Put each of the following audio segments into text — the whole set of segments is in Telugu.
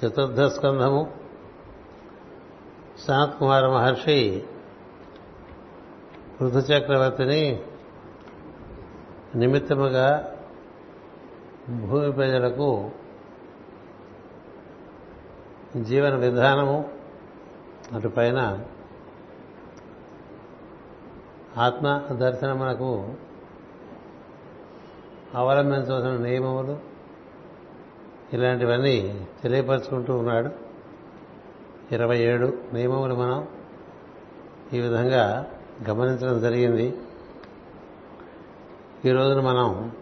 చతుర్థ స్కంధము సనత్ కుమార మహర్షి పృథు చక్రవర్తిని నిమిత్తముగా భూమి ప్రజలకు జీవన విధానము అటుపైన ఆత్మ దర్శనమునకు అవలంబించవలసిన నియమములు ఇలాంటివన్నీ తెలియపరుచుకుంటూ ఉన్నాడు. ఇరవై ఏడు నియమములు మనం ఈ విధంగా గమనించడం జరిగింది. ఈ రోజున మనం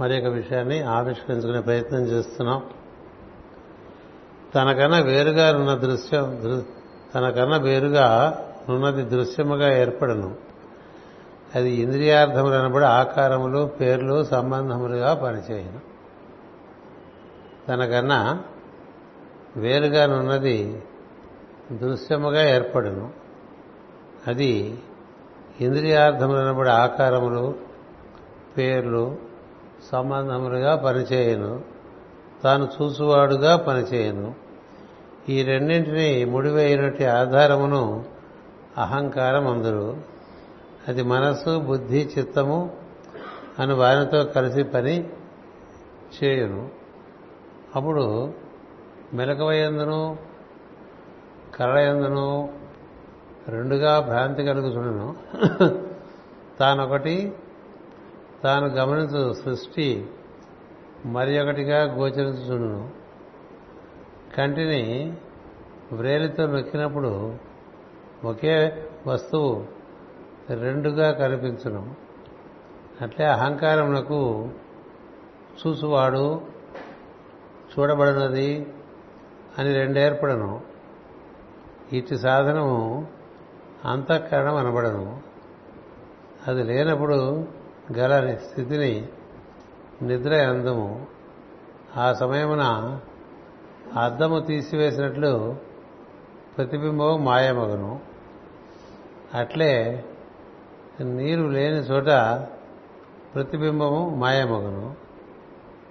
మరి ఒక విషయాన్ని ఆవిష్కరించుకునే ప్రయత్నం చేస్తున్నాం. తనకన్నా వేరుగా ఉన్న దృశ్యం తనకన్నా వేరుగా ఉన్నది దృశ్యముగా ఏర్పడను. అది ఇంద్రియార్థములు అనబడి ఆకారములు పేర్లు సంబంధములుగా పనిచేయను. తనకన్నా వేరుగానున్నది దృశ్యముగా ఏర్పడును. అది ఇంద్రియార్థములనబడి ఆకారములు పేర్లు సంబంధములుగా పనిచేయను. తాను చూసువాడుగా పనిచేయను. ఈ రెండింటినీ ముడివేయినట్టి ఆధారమును అహంకారం అందరు అది మనస్సు బుద్ధి చిత్తము అని వారితో కలిసి పని చేయును. అప్పుడు మెలకవయందును కరళయందును రెండుగా భ్రాంతి కలుగుచుండును. తానొకటి తాను గమనించు సృష్టి మరి ఒకటిగా గోచరించుచుండును. కంటిని వ్రేలితో నొక్కినప్పుడు ఒకే వస్తువు రెండుగా కనిపించను. అట్లే అహంకారమునకు చూసువాడు చూడబడినది అని రెండేర్పడను. ఇటు సాధనము అంతఃకరణం అనబడను. అది లేనప్పుడు గల స్థితిని నిద్ర అందము ఆ సమయమున అద్దము తీసివేసినట్లు ప్రతిబింబం మాయమగను. అట్లే నీరు లేని చోట ప్రతిబింబము మాయమగను.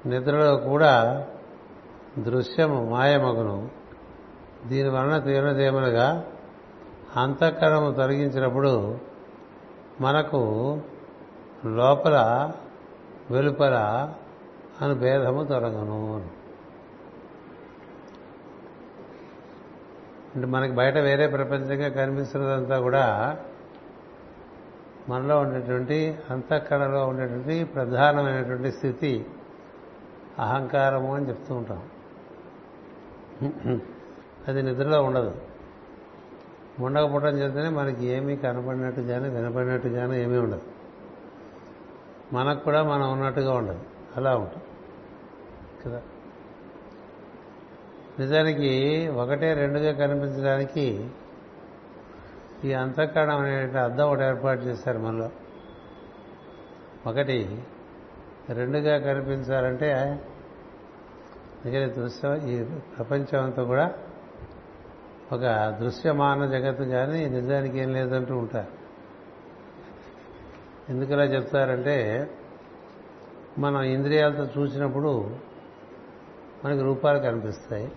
నిద్రలో కూడా దృశ్యము మాయమగును. దీని వలన తీవ్రదేమనగా అంతఃకరణము తొలగించినప్పుడు మనకు లోపల వెలుపల అని భేదము తొలగను. అంటే మనకి బయట వేరే ప్రపంచంగా కనిపిస్తున్నదంతా కూడా మనలో ఉండేటువంటి అంతఃకరణలో ఉండేటువంటి ప్రధానమైనటువంటి స్థితి అహంకారము అని చెప్తూ ఉంటాం. అది నిద్రలో ఉండదు. ఉండకపోవడం చేస్తేనే మనకి ఏమీ కనపడినట్టు కానీ వినపడినట్టు కానీ ఏమీ ఉండదు. మనకు కూడా మనం ఉన్నట్టుగా ఉండదు. అలా ఉంటుంది. కదా? నిజానికి ఒకటే రెండుగా కనిపించడానికి ఈ అంతఃకరణం అనే అద్దం ఒకటి ఏర్పాటు చేశారు మనలో. ఒకటి రెండుగా కనిపించాలంటే అందుకని దృశ్యం ఈ ప్రపంచం అంతా కూడా ఒక దృశ్యమాన జగత్తు కానీ నిజానికి ఏం లేదంటూ ఉంటారు. ఎందుకలా చెప్తారంటే మనం ఇంద్రియాలతో చూసినప్పుడు మనకి రూపాలు కనిపిస్తాయి.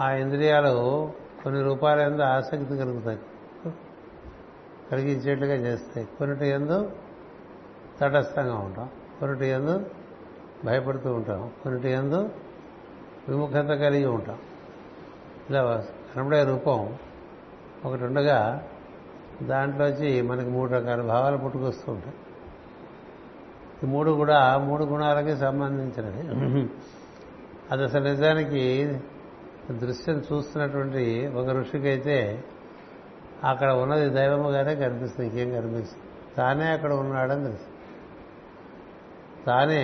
ఆ ఇంద్రియాలు కొన్ని రూపాల ఎందు ఆసక్తి కలుగుతాయి. కలిగించేట్లుగా చేస్తాయి. కొన్నిటి ఎందు తటస్థంగా ఉంటాం. కొన్నిటి ఎందు భయపడుతూ ఉంటాం. కొన్నిటి ఎందు విముఖత కలిగి ఉంటాం. ఇలా కనబడే రూపం ఒకటి ఉండగా దాంట్లోంచి మనకి మూడు రకాల భావాలు పుట్టుకొస్తూ ఉంటాయి. ఈ మూడు కూడా మూడు గుణాలకి సంబంధించినవి అది అసలు నిజానికి దృశ్యం చూస్తున్నటువంటి ఒక ఋషికైతే అక్కడ ఉన్నది దైవముగానే కనిపిస్తుంది ఇంకేం కనిపిస్తుంది? తానే అక్కడ ఉన్నాడని తెలుసు. తానే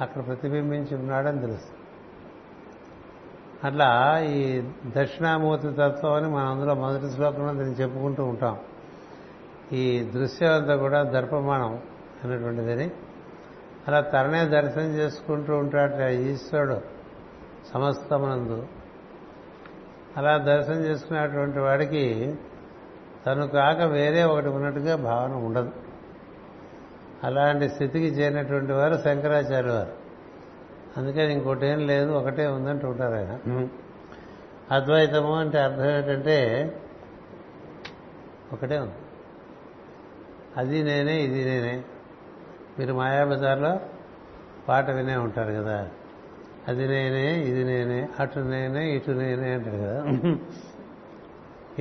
అక్కడ ప్రతిబింబించి ఉన్నాడని తెలుసు. అట్లా ఈ దక్షిణామూర్తి తత్వం అని మనం అందులో మొదటి శ్లోకంలో దీన్ని చెప్పుకుంటూ ఉంటాం. ఈ దృశ్యం అంతా కూడా దర్పమానం అనేటువంటిదని. అలా తననే దర్శనం చేసుకుంటూ ఉంటాడు ఈశ్వరుడు సమస్తమునందు. అలా దర్శనం చేసుకునేటువంటి వాడికి తను కాక వేరే ఒకటి ఉన్నట్టుగా భావన ఉండదు. అలాంటి స్థితికి చేరినటువంటి వారు శంకరాచార్య వారు. అందుకని ఇంకోటి ఏం లేదు ఒకటే ఉందంటూ ఉంటారు ఆయన. అద్వైతము అంటే అర్థం ఏంటంటే ఒకటే ఉంది. అది నేనే ఇది నేనే. మీరు మాయాబజార్లో పాట వినే ఉంటారు కదా. అది నేనే ఇది నేనే అటు నేనే ఇటు నేనే అంటారు కదా.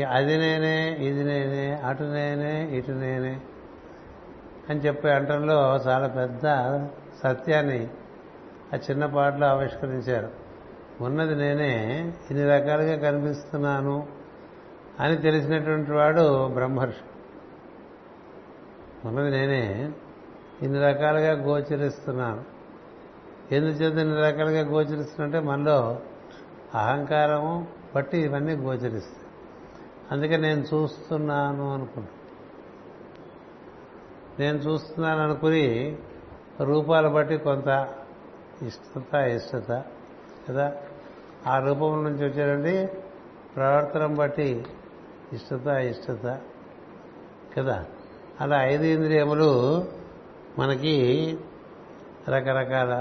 అది నేనే ఇది నేనే అటు నేనే ఇటు నేనే. అని చెప్పే అంటంలో చాలా పెద్ద సత్యాన్ని ఆ చిన్న పాటలో ఆవిష్కరించారు. ఉన్నది నేనే ఇన్ని రకాలుగా కనిపిస్తున్నాను అని తెలిసినటువంటి వాడు బ్రహ్మర్షి. ఉన్నది నేనే ఇన్ని రకాలుగా గోచరిస్తున్నాను. ఎందుచేత ఇన్ని రకాలుగా గోచరిస్తున్నంటే మనలో అహంకారము బట్టి ఇవన్నీ గోచరిస్తాయి. అందుకే నేను చూస్తున్నాను అనుకుంటా. నేను చూస్తున్నాను అనుకుని రూపాలు బట్టి కొంత ఇష్టత ఇష్టత కదా? ఆ రూపం నుంచి వచ్చేటువంటి ప్రవర్తన బట్టి ఇష్టత ఇష్టత కదా? అలా ఐదు ఇంద్రియములు మనకి రకరకాల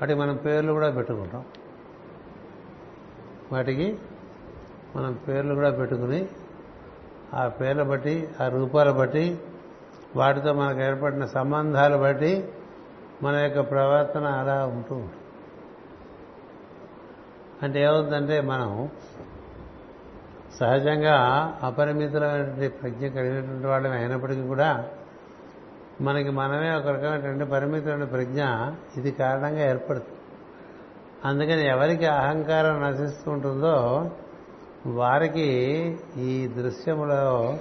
వాటికి మనం పేర్లు కూడా పెట్టుకుంటాం. వాటికి మనం పేర్లు కూడా పెట్టుకుని ఆ పేర్ల బట్టి ఆ రూపాల బట్టి వాటితో మనకు ఏర్పడిన సంబంధాలు బట్టి మన యొక్క ప్రవర్తన అలా ఉంటూ ఉంటుంది. అంటే ఏమవుతుందంటే మనం సహజంగా అపరిమితమైనటువంటి ప్రజ్ఞ కలిగినటువంటి వాళ్ళని అయినప్పటికీ కూడా మనకి మనమే ఒక రకమైనటువంటి పరిమితమైన ప్రజ్ఞ ఇది కారణంగా ఏర్పడుతుంది. అందుకని ఎవరికి అహంకారం నశిస్తూ ఉంటుందో వారికి ఈ దృశ్యములో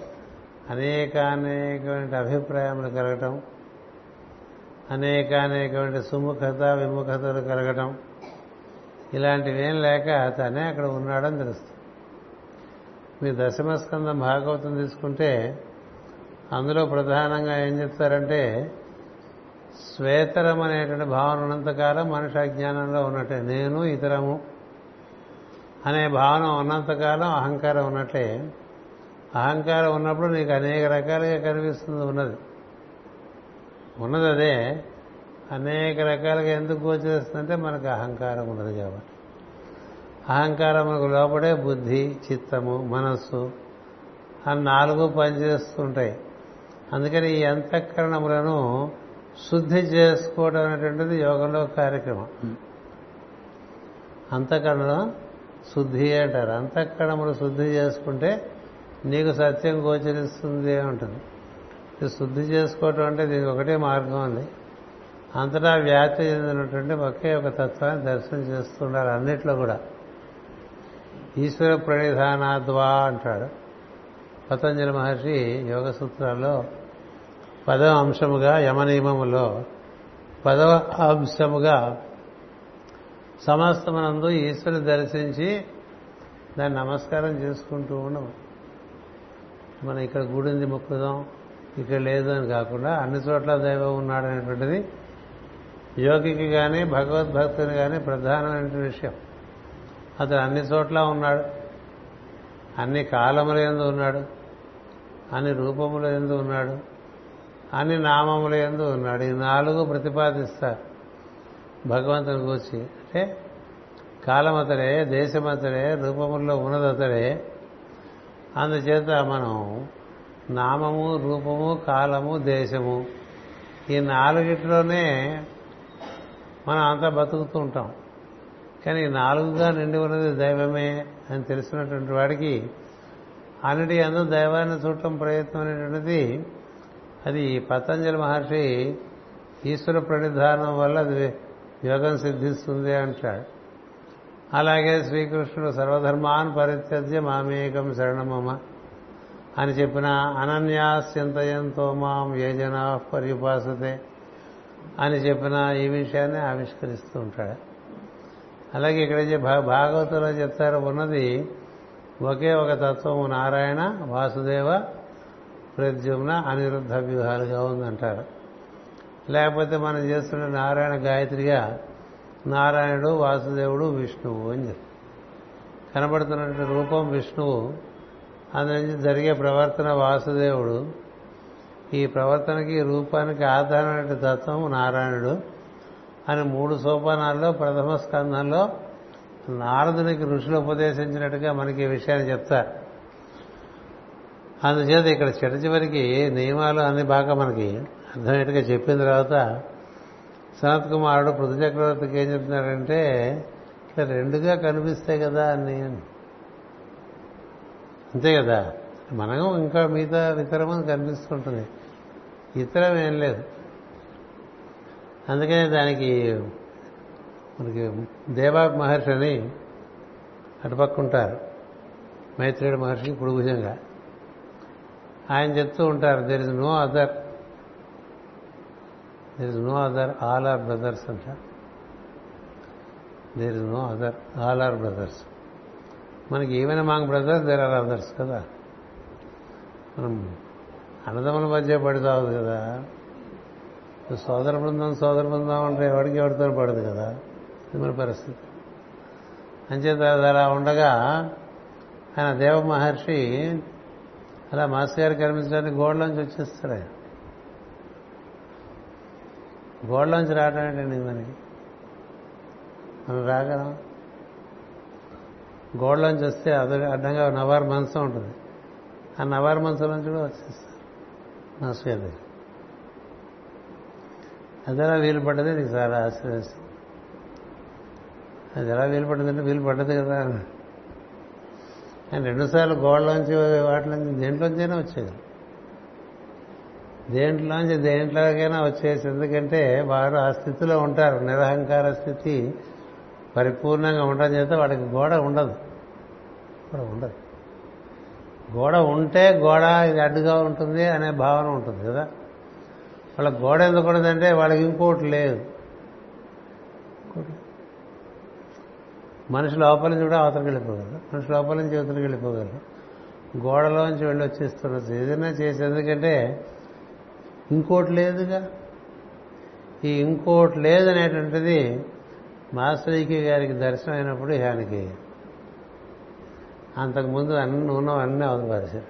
అనేకానేకమైన అభిప్రాయములు కలగటం అనేకానేకమైన సుముఖత విముఖతలు కలగటం ఇలాంటివేం లేక తనే అక్కడ ఉన్నాడని తెలుస్తుంది. మీ దశమస్కందం భాగవతం తీసుకుంటే అందులో ప్రధానంగా ఏం చెప్తారంటే శ్వేతరం అనేటువంటి భావన ఉన్నంతకాలం మనిషి అజ్ఞానంలో ఉన్నట్టే నేను ఇతరము అనే భావన ఉన్నంతకాలం అహంకారం ఉన్నట్లే అహంకారం ఉన్నప్పుడు నీకు అనేక రకాలుగా కనిపిస్తుంది ఉన్నది. ఉన్నది అదే. అనేక రకాలుగా ఎందుకు గోచరిస్తుందంటే మనకు అహంకారం ఉన్నది కాబట్టి. అహంకారములకు లోపడే బుద్ధి చిత్తము మనస్సు అని నాలుగు పనిచేస్తుంటాయి. అందుకని ఈ అంతఃకరణములను శుద్ధి చేసుకోవడం అనేటువంటిది యోగంలో కార్యక్రమం. అంతఃకరణలో శుద్ధి అంటారు. అంతఃకరణములు శుద్ధి చేసుకుంటే నీకు సత్యం గోచరిస్తుంది ఉంటుంది ఇది శుద్ధి చేసుకోవటం అంటే దీనికి ఒకటే మార్గం ఉంది అంతటా వ్యాప్తి చెందినటువంటి ఒకే ఒక తత్వాన్ని దర్శనం చేస్తుండాలి అన్నిట్లో కూడా. ఈశ్వర ప్రణిధానాద్వా అంటాడు. పతంజలి మహర్షి యోగ సూత్రాల్లో పదవ అంశముగా యమనియమములో పదవ అంశముగా సమస్తమనందు ఈశ్వరుని దర్శించి దాన్ని నమస్కారం చేసుకుంటూ ఉండము మనం ఇక్కడ గుడింది మొక్కుదాం ఇక్కడ లేదు అని కాకుండా అన్ని చోట్ల దైవం ఉన్నాడనేటువంటిది యోగికి కానీ భగవద్భక్తుని కానీ ప్రధానమైన విషయం. అతను అన్ని చోట్ల ఉన్నాడు. అన్ని కాలముల ఎందు ఉన్నాడు. అన్ని రూపముల ఎందు ఉన్నాడు. అన్ని నామముల ఎందు ఉన్నాడు. ఈ నాలుగు ప్రతిపాదిస్తారు. భగవంతుని కూర్చి అంటే కాలమతడే దేశమతడే రూపముల్లో ఉన్నదతడే అందుచేత మనం నామము రూపము కాలము దేశము ఈ నాలుగిట్లోనే మనం అంతా బతుకుతూ ఉంటాం. కానీ ఈ నాలుగుగా నిండి ఉన్నది దైవమే అని తెలిసినటువంటి వాడికి అన్నిటి అందు దైవాన్ని చూడటం ప్రయత్నం అనేటువంటిది అది పతంజలి మహర్షి ఈశ్వర ప్రణిధానం వల్ల అది యోగం సిద్ధిస్తుంది అంటాడు. అలాగే శ్రీకృష్ణుడు సర్వధర్మాన్ పరిత్యజ్య మామేకం శరణమమ అని చెప్పిన అనన్యాస్యంతయంతో మాం ఏ జనా పర్యుపాసతే అని చెప్పిన ఈ విషయాన్ని ఆవిష్కరిస్తూ ఉంటాడు. అలాగే ఇక్కడ భాగవతంలో చెప్తారు ఉన్నది ఒకే ఒక తత్వము నారాయణ వాసుదేవ ప్రద్యుమ్న అనిరుద్ధ వ్యూహాలుగా ఉందంటారు. లేకపోతే మనం చేస్తున్న నారాయణ గాయత్రిగా నారాయణుడు వాసుదేవుడు విష్ణువు అని చెప్పి. కనబడుతున్నటువంటి రూపం విష్ణువు. అందు నుంచి జరిగే ప్రవర్తన వాసుదేవుడు. ఈ ప్రవర్తనకి రూపానికి ఆధారమైన తత్వం నారాయణుడు. అని మూడు సోపానాల్లో ప్రథమ స్కంధంలో నారదునికి ఋషులు ఉపదేశించినట్టుగా మనకి ఈ విషయాన్ని చెప్తారు. అందుచేత ఇక్కడ చిట చివరికి నియమాలు అన్ని బాగా మనకి అర్థమయ్యేట్టుగా చెప్పిన తర్వాత సనత్ కుమారుడు పృథు చక్రవర్తికి ఏం చెప్తున్నాడంటే ఇట్లా రెండుగా కనిపిస్తాయి కదా అని. అంతే కదా? మనం ఇంకా మిగతా ఇతరం కనిపిస్తుంటుంది. ఇతరం ఏం లేదు. అందుకనే దానికి మనకి దేవా మహర్షి అని అటుపక్కుంటారు. మైత్రేయుడు మహర్షి పుడుగుజంగా ఆయన చెప్తూ ఉంటారు there is no other there is no other all are brothers అంట. There is no other all are brothers మనకి even among brothers there are others కదా. మనం అన్నదమ్ముల మధ్య పడుతావు కదా. సోదర బృందం సోదర బృందం అంటే ఎవరికి ఎవరితో పడదు కదా. ఇది మన పరిస్థితి. అంచేత అలా ఉండగా ఆయన దేవ మహర్షి అలా మాస్ గారు కనిపించడానికి గోడలోంచి వచ్చేస్తాడు ఆయన గోడలోంచి రావడం ఏంటండి మనకి మనం రాగలం గోడలోంచి వస్తే అది అడ్డంగా నవారు మంచం ఉంటుంది. ఆ నవారు మంచం నుంచి కూడా వచ్చేస్తారు. మాస్టర్ గారి దగ్గర అది ఎలా వీలు పడ్డది? నీకు చాలా ఆశ్రయిస్తుంది అది ఎలా వీలు పడ్డదంటే వీలు పడ్డది కదా. ఆయన రెండుసార్లు గోడలోంచి వాటిలోంచి దేంట్లోంచైనా వచ్చేది దేంట్లోంచి దేంట్లోకైనా వచ్చేసి ఎందుకంటే వారు ఆ స్థితిలో ఉంటారు. నిరహంకార స్థితి పరిపూర్ణంగా ఉండడం చేత వాడికి గోడ ఉండదు. గోడ ఉండదు. గోడ ఉంటే గోడ ఇది అడ్డుగా ఉంటుంది అనే భావన ఉంటుంది కదా. వాళ్ళ గోడ ఎందుకు ఉండదంటే వాళ్ళకి ఇంకోటి లేదు. మనిషి లోపల నుంచి కూడా అవతలకి వెళ్ళిపోగలరు. మనిషి లోపల నుంచి అవతలకి వెళ్ళిపోగలరు. గోడలోంచి వెళ్ళి వచ్చేస్తున్నది. ఏదైనా చేసి ఎందుకంటే ఇంకోటి లేదుగా. ఈ ఇంకోటి లేదనేటువంటిది మాస్టరీకి గారికి దర్శనం అయినప్పుడు ఆయనకి అంతకుముందు అన్ని ఉన్న అన్నీ అవతపరిచారు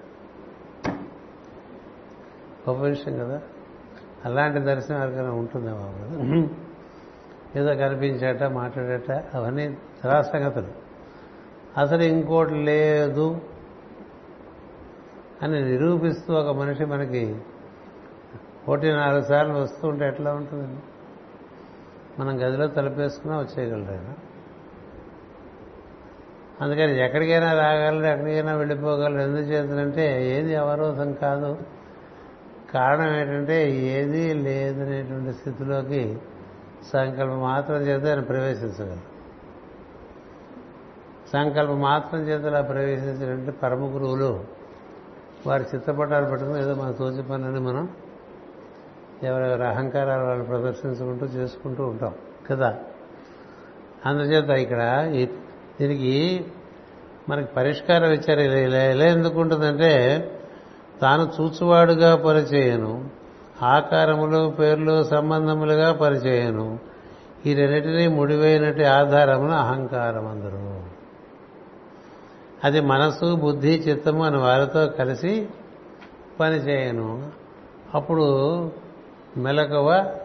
గొప్ప విషయం కదా. అలాంటి దర్శనం ఎవరికైనా ఉంటుందా బాబు? ఏదో కనిపించేట మాట్లాడేట అవన్నీ సంగతులు. అసలు ఇంకోటి లేదు అని నిరూపిస్తూ ఒక మనిషి మనకి పోటీ నాలుగు సార్లు వస్తూ ఉంటే ఎట్లా ఉంటుందండి? మనం గదిలో తలపేసుకున్నా వచ్చేయగలరు అందుకని ఎక్కడికైనా రాగలరు ఎక్కడికైనా వెళ్ళిపోగలరు. ఎందుకు చేతులంటే ఏది అవరోధం కాదు. కారణం ఏంటంటే ఏదీ లేదనేటువంటి స్థితిలోకి సంకల్పం మాత్రం చేత ఆయన ప్రవేశించగలరు. సంకల్పం మాత్రం చేత అలా ప్రవేశించినట్టు పరమ గురువులు వారి చిత్తపటాలు పెట్టుకుని ఏదో మన తోచి పనులని మనం ఎవరెవరి అహంకారాలు వాళ్ళు ప్రదర్శించుకుంటూ చేసుకుంటూ ఉంటాం కదా? అందుచేత ఇక్కడ దీనికి మనకి పరిష్కారం ఇచ్చారు. ఇలా ఎలా ఎందుకు ఉంటుందంటే తాను చూచువాడుగా పరిచయను ఆకారములు పేర్లు సంబంధములుగా పరిచయను ఈ రెండింటినీ ముడివైనటి ఆధారమున అహంకారం అందరు. అది మనసు బుద్ధి చిత్తము అని వారితో కలిసి పనిచేయను. అప్పుడు మెలకువ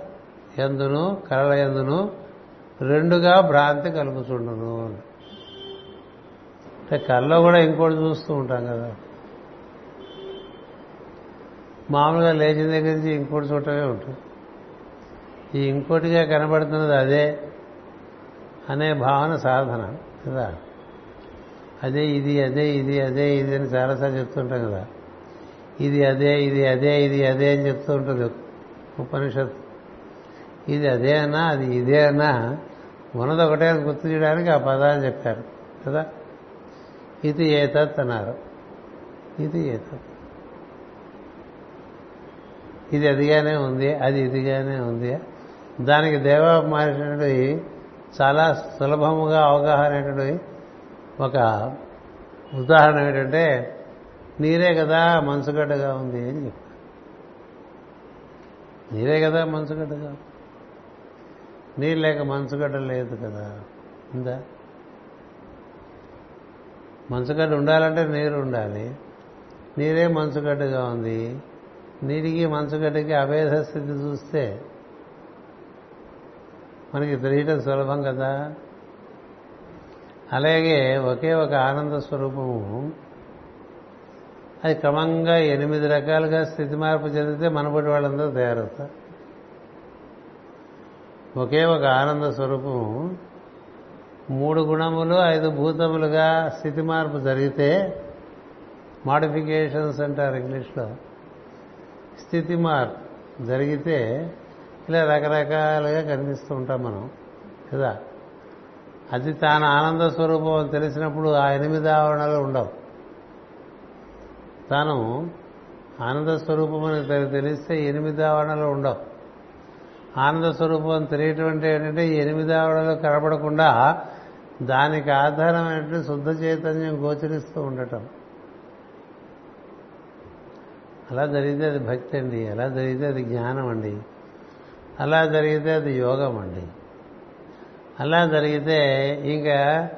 ఎందును కలల ఎందును రెండుగా భ్రాంతి కలుగుతుండును అంటే కళ్ళలో కూడా ఇంకోటి చూస్తూ ఉంటాం కదా. మామూలుగా లేచిన దగ్గర నుంచి ఇంకోటి చూడటమే ఉంటుంది. ఈ ఇంకోటిగా కనబడుతున్నది అదే అనే భావన సాధన కదా. అదే ఇది అదే ఇది అదే ఇది అని చాలాసార్లు చెప్తుంటాం కదా. ఇది అదే ఇది అదే ఇది అదే అని చెప్తూ ఉంటుంది. ఉపనిషత్ ఇది అదే అన్నా అది ఇదే అన్నా ఉన్నదొకటే అని గుర్తు చేయడానికి ఆ పదాన్ని చెప్పారు కదా? ఇది ఏతత్ అన్నారు. ఇది ఏతత్. ఇది అదిగానే ఉంది అది ఇదిగానే ఉంది. దానికి దేవ మారినటువంటి చాలా సులభముగా అవగాహన అయినటువంటి ఒక ఉదాహరణ ఏంటంటే నీరే కదా మనసుగడ్డగా ఉంది అని చెప్పి నీరే కదా మంచుగడ్డగా నీరు లేక మంచుగడ్డ లేదు కదా. ఉందా? మంచుగడ్డ ఉండాలంటే నీరు ఉండాలి. నీరే మంచుగడ్డగా ఉంది. నీటికి మంచుగడ్డకి అభేద స్థితి చూస్తే మనకి తెలియటం సులభం కదా. అలాగే ఒకే ఒక ఆనంద స్వరూపము అది క్రమంగా ఎనిమిది రకాలుగా స్థితి మార్పు చెందితే మనబడి వాళ్ళందరూ తయారవుతారు. ఒకే ఒక ఆనంద స్వరూపం. మూడు గుణములు ఐదు భూతములుగా స్థితి మార్పు జరిగితే మాడిఫికేషన్స్ అంటారు ఇంగ్లీష్లో. స్థితి మార్పు జరిగితే ఇలా రకరకాలుగా కనిపిస్తూ ఉంటాం మనం కదా? అది తాను ఆనంద స్వరూపం తెలిసినప్పుడు ఆ ఎనిమిది ఆవరణలు ఉండవు. తాను ఆనంద స్వరూపం అని తెలిస్తే ఎనిమిది ఆవరణలు ఉండవు. ఆనంద స్వరూపం తెలియటం అంటే ఏంటంటే ఎనిమిది ఆవరణలు కనపడకుండా దానికి ఆధారమైనటువంటి శుద్ధ చైతన్యం గోచరిస్తూ ఉండటం. అలా జరిగితే అది భక్తి అండి అలా జరిగితే అది జ్ఞానం అండి అలా జరిగితే అది యోగం అండి అలా జరిగితే ఇంకా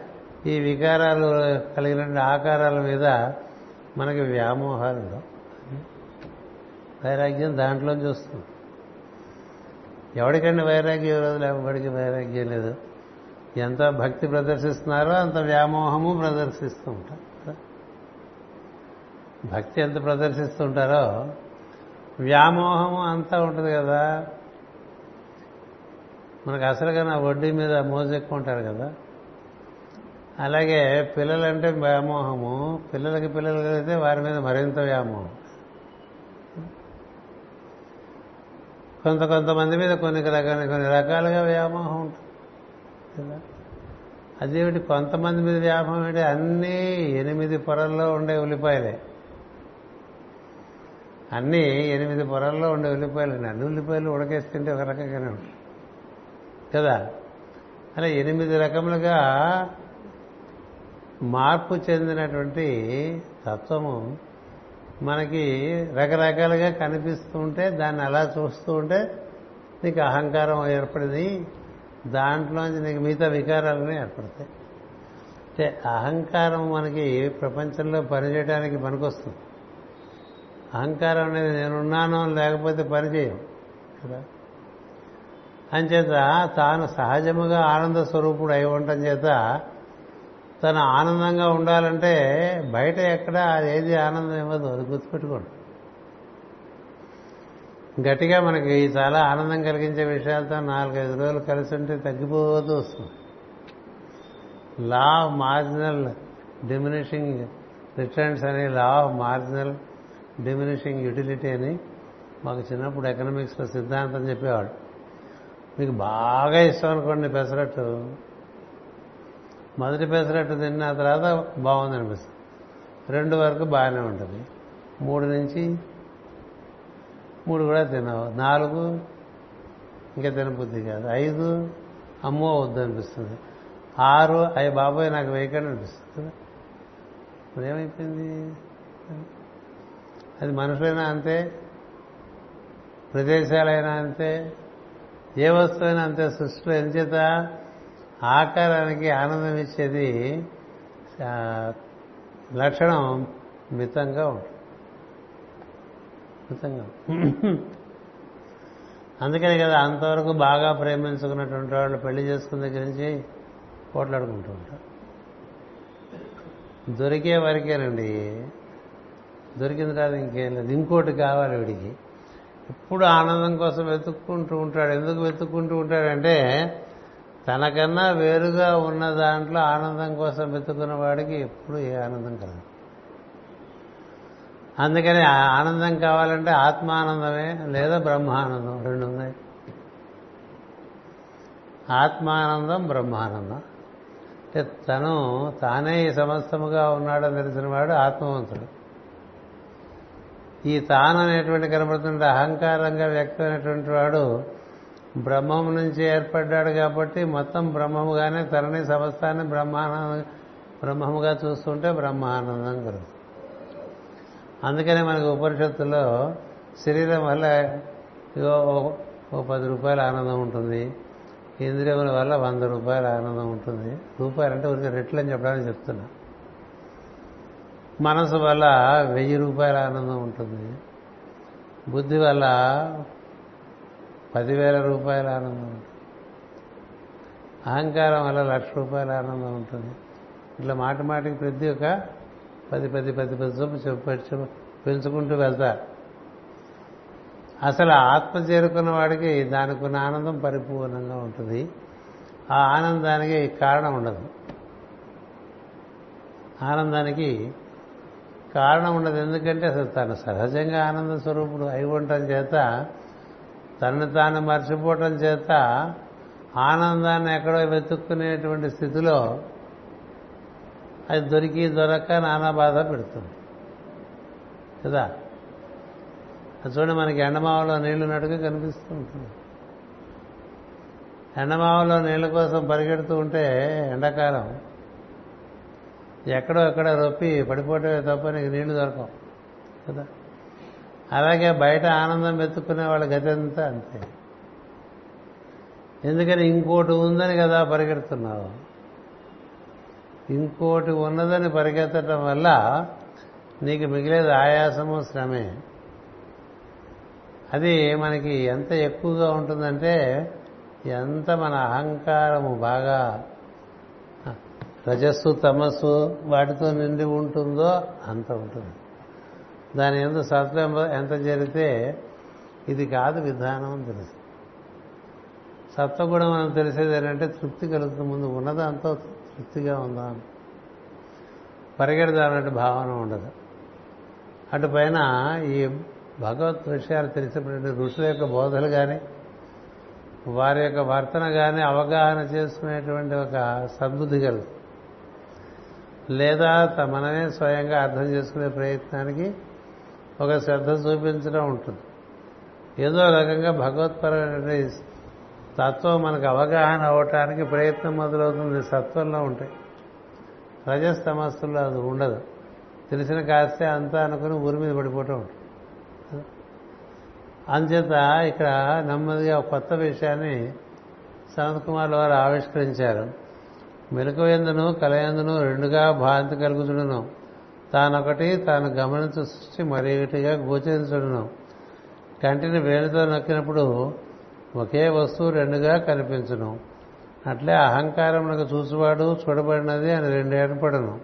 ఈ వికారాలు కలిగిన ఆకారాల మీద మనకి వ్యామోహాలు ఉండవు వైరాగ్యం దాంట్లో చూస్తుంది. ఎవడికండి వైరాగ్యం ఈ రోజులు ఎవరికి వైరాగ్యం లేదు? ఎంత భక్తి ప్రదర్శిస్తున్నారో అంత వ్యామోహము ప్రదర్శిస్తూ ఉంటారు. భక్తి ఎంత ప్రదర్శిస్తుంటారో వ్యామోహము అంతా ఉంటుంది కదా. మనకు అసలుగా నా వడ్డీ మీద మోజు ఉంటారు కదా. అలాగే పిల్లలంటే వ్యామోహము. పిల్లలకి పిల్లలు కలిగితే వారి మీద మరింత వ్యామోహం. కొంత కొంతమంది మీద కొన్ని రకాల కొన్ని రకాలుగా వ్యామోహం ఉంటుంది. అదేమిటి? కొంతమంది మీద వ్యామోహం ఏంటి అన్నీ ఎనిమిది పొరల్లో ఉండే ఉల్లిపాయలే. అన్నీ ఎనిమిది పొరల్లో ఉండే ఉల్లిపాయలు. అన్ని ఉల్లిపాయలు ఉడకేస్తుంటే ఒక రకంగానే ఉంటాయి కదా? అలా ఎనిమిది రకములుగా మార్పు చెందినటువంటి తత్వము మనకి రకరకాలుగా కనిపిస్తూ ఉంటే దాన్ని అలా చూస్తూ ఉంటే నీకు అహంకారం ఏర్పడింది. దాంట్లోంచి నీకు మిగతా వికారాలనే ఏర్పడతాయి. అంటే అహంకారం మనకి ప్రపంచంలో పనిచేయడానికి పనికొస్తుంది. అహంకారం అనేది నేనున్నాను లేకపోతే పనిచేయం కదా? అంచేత తాను సహజముగా ఆనంద స్వరూపుడు అయి ఉండటం చేత తను ఆనందంగా ఉండాలంటే బయట ఎక్కడ ఏది ఆనందం ఇవ్వదు. అది గుర్తుపెట్టుకోండి. గట్టిగా మనకి చాలా ఆనందం కలిగించే విషయాలతో నాలుగైదు రోజులు కలిసి ఉంటే తగ్గిపోతూ వస్తుంది. Law of marginal diminishing returns అని law of marginal diminishing utility అని మాకు చిన్నప్పుడు ఎకనామిక్స్లో సిద్ధాంతం చెప్పేవాడు. మీకు బాగా ఇష్టం అనుకోండి పెసరట్టు. మొదటి పెసరట్టు తిన్న తర్వాత బాగుంది అనిపిస్తుంది రెండు వరకు బాగానే ఉంటుంది. మూడు నుంచి మూడు కూడా తినవు. నాలుగు ఇంకా తినబుద్ధి కాదు. ఐదు అమ్మో వద్దు అనిపిస్తుంది ఆరు అయ్యి బాబోయ్ నాకు వేయకండి అనిపిస్తుంది. ఇప్పుడు ఏమైపోయింది అది మనుషులైనా అంతే ప్రదేశాలైనా అంతే ఏ వస్తువైనా అంతే సృష్టిలో ఎంచేత ఆకారానికి ఆనందం ఇచ్చేది లక్షణం మితంగా ఉంటుంది. మితంగా అందుకనే కదా అంతవరకు బాగా ప్రేమించుకున్నటువంటి వాళ్ళు పెళ్ళి చేసుకున్న దగ్గర నుంచి పోట్లాడుకుంటూ ఉంటారు. దొరికే వరకేనండి. దొరికింది తర్వాత ఇంకేం లేదు. ఇంకోటి కావాలి వీడికి. ఎప్పుడు ఆనందం కోసం వెతుక్కుంటూ ఉంటాడు. ఎందుకు వెతుక్కుంటూ ఉంటాడంటే తనకన్నా వేరుగా ఉన్న దాంట్లో ఆనందం కోసం వెతుకున్న వాడికి ఎప్పుడు ఏ ఆనందం కలదు. అందుకని ఆనందం కావాలంటే ఆత్మానందమే లేదా బ్రహ్మానందం రెండు ఉన్నాయి. ఆత్మానందం బ్రహ్మానందం. అంటే తను తానే ఈ సమస్తముగా ఉన్నాడని తెలిసినవాడు ఆత్మవంతుడు. ఈ తాను అనేటువంటి కనబడుతుంటే అహంకారంగా వ్యక్తమైనటువంటి వాడు బ్రహ్మము నుంచి ఏర్పడ్డాడు కాబట్టి మొత్తం బ్రహ్మముగానే తరణి సమస్తాన్ని బ్రహ్మానంద బ్రహ్మముగా చూస్తుంటే బ్రహ్మానందం కలుగుతుంది. అందుకనే మనకు ఉపనిషత్తులో శరీరం వల్ల ఇగో ఓ- ఓ పది రూపాయల ఆనందం ఉంటుంది ఇంద్రియముల వల్ల వంద రూపాయల ఆనందం ఉంటుంది. రూపాయలంటే ఊరికి రెట్లు అని చెప్పడానికి చెప్తున్నా. మనసు వల్ల వెయ్యి రూపాయల ఆనందం ఉంటుంది. బుద్ధి వల్ల పదివేల రూపాయల ఆనందం ఉంటుంది. అహంకారం వల్ల లక్ష రూపాయల ఆనందం ఉంటుంది. ఇట్లా మాట మాటికి ప్రతి ఒక్క పది పది పది పది చొప్పు చెప్పు పెంచుకుంటూ వెళ్తారు అసలు ఆత్మ చేరుకున్న వాడికి దానికి ఉన్న ఆనందం పరిపూర్ణంగా ఉంటుంది. ఆ ఆనందానికి కారణం ఉండదు. ఆనందానికి కారణం ఉండదు. ఎందుకంటే అసలు తను సహజంగా ఆనంద స్వరూపుడు అయి ఉండటం చేత తనను తాను మర్చిపోవటం చేత ఆనందాన్ని ఎక్కడో వెతుక్కునేటువంటి స్థితిలో అది దొరికి దొరక్క నానా బాధ పెడుతుంది. కదా? అది చూడండి మనకి ఎండమావలో నీళ్ళు నడుగా కనిపిస్తూ ఉంటుంది. ఎండమావలో నీళ్ళ కోసం పరిగెడుతూ ఉంటే ఎండాకాలం ఎక్కడో ఎక్కడ రొప్పి పడిపోవటమే తప్ప నీకు నీళ్ళు దొరకవు. కదా? అలాగే బయట ఆనందం వెతుక్కునే వాళ్ళ గతి అంతా అంతే. ఎందుకని ఇంకోటి ఉందని కదా పరిగెడుతున్నావు? ఇంకోటి ఉన్నదని పరిగెత్తడం వల్ల నీకు మిగిలేదు ఆయాసము శ్రమే. అది మనకి ఎంత ఎక్కువగా ఉంటుందంటే ఎంత మన అహంకారము బాగా రజస్సు తమస్సు వాటితో నిండి ఉంటుందో అంత ఉంటుంది. దాని ఎందు సత్వం ఎంత జరిగితే ఇది కాదు విధానం అని తెలుసు. సత్వగుణం మనం తెలిసేది ఏంటంటే తృప్తి కలుగుతుంది ముందు ఉన్నదంతా తృప్తిగా ఉందా. అని భావన ఉండదు. అటు పైన ఈ భగవత్ విషయాలు తెలిసినటువంటి ఋషుల యొక్క బోధలు కానీ వారి యొక్క వర్తన కానీ అవగాహన చేసుకునేటువంటి ఒక సద్బుద్ధి కలుగు లేదా మనమే స్వయంగా అర్థం చేసుకునే ప్రయత్నానికి ఒక శ్రద్ధ చూపించడం ఉంటుంది. ఏదో రకంగా భగవత్పరమైన తత్వం మనకు అవగాహన అవటానికి ప్రయత్నం మొదలవుతుంది. సత్వంలో ఉంటాయి. రజస్తమస్సుల్లో అది ఉండదు. తెలిసిన కాస్తే అంతా అనుకుని ఊరి మీద పడిపోవటం ఉంటుంది అంచేత ఇక్కడ నెమ్మదిగా ఒక కొత్త విషయాన్ని సనత్ కుమార్ వారు ఆవిష్కరించారు. మెలకువేందును కలయందును రెండుగా భాంతి కలుగుతుడును తానొకటి తాను గమనించు సృష్టి మరొకటిగా గోచరించడును కంటిని వేలుతో నొక్కినప్పుడు ఒకే వస్తువు రెండుగా కనిపించును. అట్లే అహంకారమునకు చూసువాడు చూడబడినది అని రెండు ఏర్పడను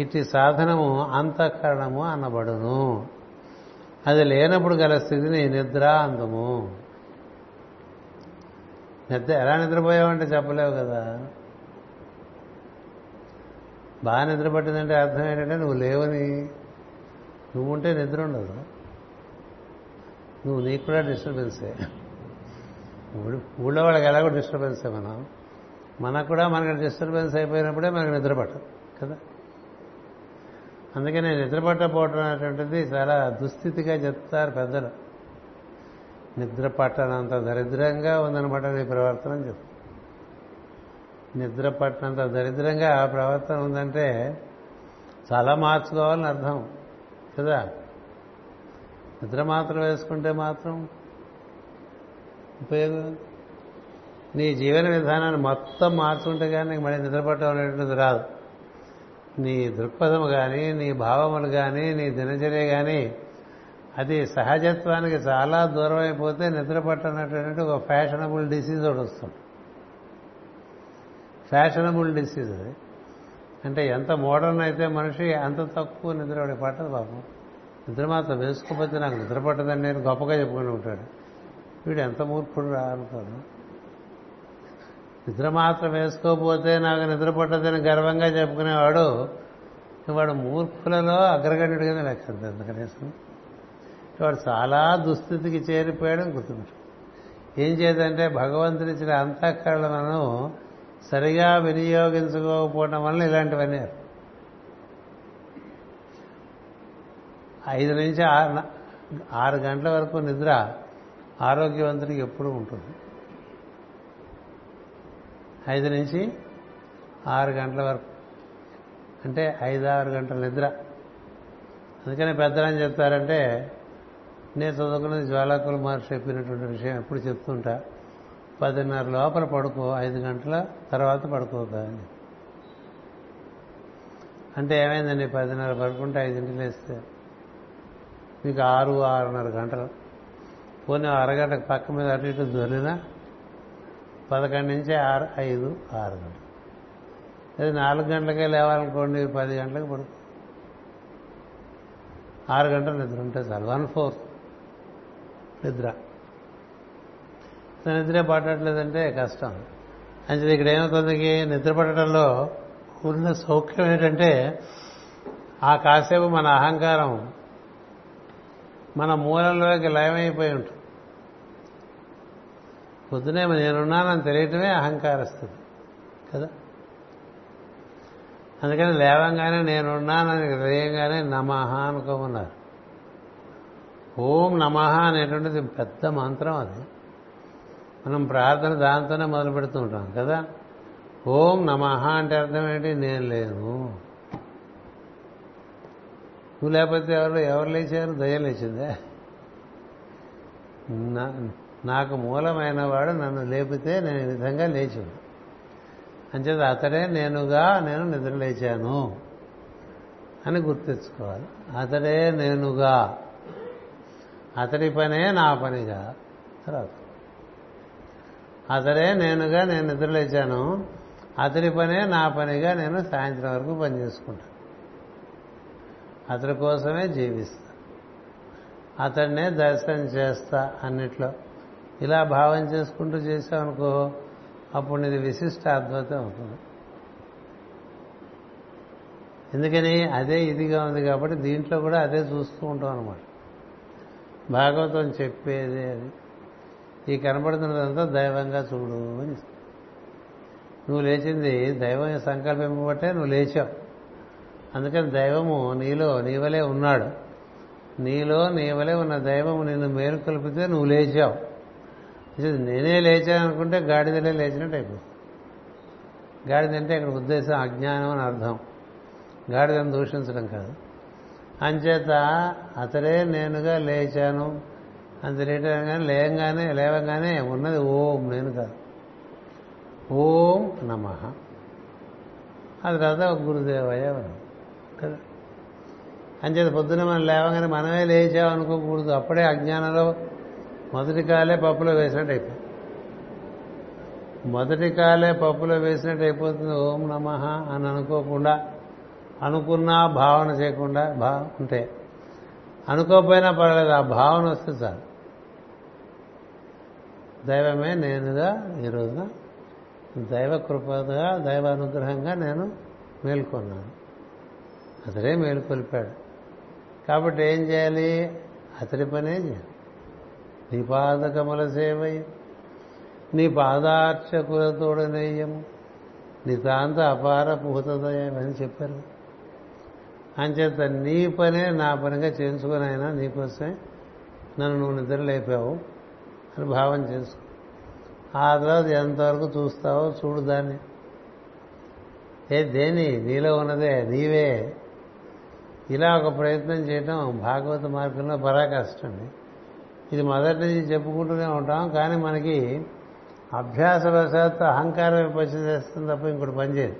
ఇట్టి సాధనము అంతఃకరణము అనబడును. అది లేనప్పుడు గల స్థితిని నిద్ర అందము. నిద్ర ఎలా నిద్రపోయావంటే చెప్పలేవు కదా. బాగా నిద్ర పట్టిందంటే అర్థం ఏంటంటే నువ్వు లేవని. నువ్వు ఉంటే నిద్ర ఉండదు. నువ్వు నీకు కూడా డిస్టర్బెన్సే ఊళ్ళో వాళ్ళకి ఎలాగో డిస్టర్బెన్సే మనం. మనకు కూడా మనకి డిస్టర్బెన్స్ అయిపోయినప్పుడే మనకు నిద్ర పట్టదు కదా? అందుకనే నిద్ర పట్టకపోవటం అనేటువంటిది చాలా దుస్థితిగా చెప్తారు పెద్దలు. నిద్ర పట్టనంత దరిద్రంగా ఉందనమాట నీ ప్రవర్తన చెప్తారు. నిద్ర పట్టినంత దరిద్రంగా ప్రవర్తన ఉందంటే చాలా మార్చుకోవాలని అర్థం కదా? నిద్ర మాత్రం వేసుకుంటే మాత్రం ఉపయోగం. నీ జీవన విధానాన్ని మొత్తం మార్చుకుంటే కానీ నీకు మళ్ళీ నిద్రపట్టడం అనేటువంటిది రాదు. నీ దృక్పథము కానీ నీ భావములు కానీ నీ దినచర్య కానీ అది సహజత్వానికి చాలా దూరం అయిపోతే నిద్ర పట్టనటువంటి ఒక ఫ్యాషనబుల్ డిసీజ్ ఒకటి వస్తుంది. ఫ్యాషనబుల్ డిసీజ్ అది. అంటే ఎంత మోడర్న్ అయితే మనిషి అంత తక్కువ నిద్ర పట్టదు పాపం. నిద్ర మాత్రం వేసుకోకపోతే నాకు నిద్ర పట్టదని నేను గొప్పగా చెప్పుకుని ఉంటాడు. వీడు ఎంత మూర్ఖుడు రా అనుకోను. నిద్ర మాత్రం వేసుకోకపోతే నాకు నిద్ర పట్టదని గర్వంగా చెప్పుకునేవాడు వాడు మూర్ఖులలో అగ్రగణ్యుడిగానే లెక్క కనీసం వాడు చాలా దుస్థితికి చేరిపోయాడని గుర్తుంటు ఏం చేద్దంటే భగవంతుడిచ్చిన అంతఃకరణను సరిగా వినియోగించుకోకపోవడం వల్ల ఇలాంటివన్నీ ఐదు నుంచి ఆరు ఆరు గంటల వరకు నిద్ర ఆరోగ్యవంతుడికి ఎప్పుడూ ఉంటుంది. ఐదు నుంచి ఆరు గంటల వరకు. అంటే ఐదు ఆరు గంటల నిద్ర. అందుకనే పెద్దలని చెప్తారంటే నేను చదువుకున్నది జ్వాలాకుల మహర్షి చెప్పినటువంటి విషయం ఎప్పుడు చెప్తుంటా? పదిన్నర లోపల పడుకో ఐదు గంటల తర్వాత పడుకోక అంటే ఏమైందండి? పదిన్నర పడుకుంటే ఐదింటికి లేస్తే. మీకు ఆరు ఆరున్నర గంటలు. పోనీ అరగంట పక్క మీద అటు ఇటు దొరినా పదకొండు నుంచి ఆరు ఐదు ఆరు గంటలు. అది నాలుగు గంటలకే లేవాలనుకోండి పది గంటలకు పడుకో. ఆరు గంటలు నిద్ర ఉంటే చాలు. వన్ ఫోర్ నిద్ర. నిద్రే పట్టట్లేదంటే కష్టం. అంటే ఇక్కడ ఏమవుతుంది నిద్ర పట్టడంలో ఉన్న సౌఖ్యం ఏంటంటే ఆ కాసేపు మన అహంకారం మన మూలంలోకి లయమైపోయి ఉంటుంది. పొద్దునే నేనున్నానని తెలియటమే అహంకార స్థితి కదా? అందుకని లేవంగానే నేనున్నానని తెలియంగానే నమహ అనుకోమన్నారు. ఓం నమహ అనేటువంటిది పెద్ద మంత్రం అది. మనం ప్రార్థన దాంతోనే మొదలు పెడుతూ ఉంటాం కదా? ఓం నమ అంటే అర్థం ఏంటి? నేను లేను. నువ్వు లేకపోతే ఎవరు ఎవరు లేచారు? దయ లేచిందే? నాకు మూలమైన వాడు నన్ను లేపితే నేను ఈ విధంగా లేచాను అంచేది అతడే నేనుగా నేను నిద్ర లేచాను అని గుర్తించుకోవాలి. అతడే నేనుగా. అతడి పనే నా పనిగా. తర్వాత అతడే నేనుగా నేను నిద్రలేచాను. అతడి పనే నా పనిగా నేను సాయంత్రం వరకు పని చేసుకుంటాను అతడి కోసమే జీవిస్తా. అతడినే దర్శనం చేస్తా అన్నిట్లో. ఇలా భావం చేసుకుంటూ చేసామనుకో అప్పుడు ఇది విశిష్ట అద్వైతం అవుతుంది. ఎందుకని? అదే ఇదిగా ఉంది కాబట్టి దీంట్లో కూడా అదే చూస్తూ ఉంటాం అనమాట భాగవతం చెప్పేది అది. ఈ కనబడుతున్నదంతా దైవంగా చూడు అని నువ్వు లేచింది దైవం సంకల్పింపబట్టే నువ్వు లేచావు. అందుకని దైవము నీలో నీవలే ఉన్నాడు. నీలో నీవలే ఉన్న దైవము నిన్ను మేలుకొల్పితే నువ్వు లేచావు. నేనే లేచాను అనుకుంటే గాడిదలే లేచినట్టు అయిపోతుంది. గాడిద అంటే ఇక్కడ ఉద్దేశం అజ్ఞానం అని అర్థం. గాడిదను దూషించడం కాదు. అంచేత అతడే నేనుగా లేచాను. అంత తెలియటంగానే లేయంగానే లేవగానే ఉన్నది ఓం నేను కాదు. ఓం నమ. అది తర్వాత గురుదేవయ్య కదా? అంచేత పొద్దున మనం లేవగానే మనమే లేచామనుకోకూడదు. అప్పుడే అజ్ఞానంలో మొదటి కాలే పప్పులో వేసినట్టు అయిపోయింది మొదటి కాలే పప్పులో వేసినట్టు అయిపోతుంది ఓం నమ అని అనుకోకుండా అనుకున్నా భావన చేయకుండా భా ఉంటే అనుకోకపోయినా పర్వాలేదు ఆ భావన వస్తే చాలు. దైవమే నేనుగా ఈ రోజున. దైవ కృపగా దైవ అనుగ్రహంగా నేను మేల్కొన్నాను. అతడే మేలుకొల్పాడు. కాబట్టి ఏం చేయాలి? అతడి పనే చేయాలి. నీ పాదకముల సేవయ్య నీ పాదార్చకులతోడనేయం నీ నితాంత అపార పూతదయం అని చెప్పారు. అంచేత నీ పనే నా పనిగా చేయించుకుని అయినా నీకోసమే నన్ను నువ్వు నిద్ర లేపావు అని భావం చేసుకో ఆ తర్వాత ఎంతవరకు చూస్తావో చూడు దాన్ని. ఏ దేని? నీలో ఉన్నదే నీవే. ఇలా ఒక ప్రయత్నం చేయటం భాగవత మార్గంలో పరాకష్టండి ఇది మొదటి నుంచి చెప్పుకుంటూనే ఉంటాం కానీ మనకి అభ్యాసవశాత్తు అహంకారం విపక్ష చేస్తుంది తప్ప ఇంకోటి పనిచేయదు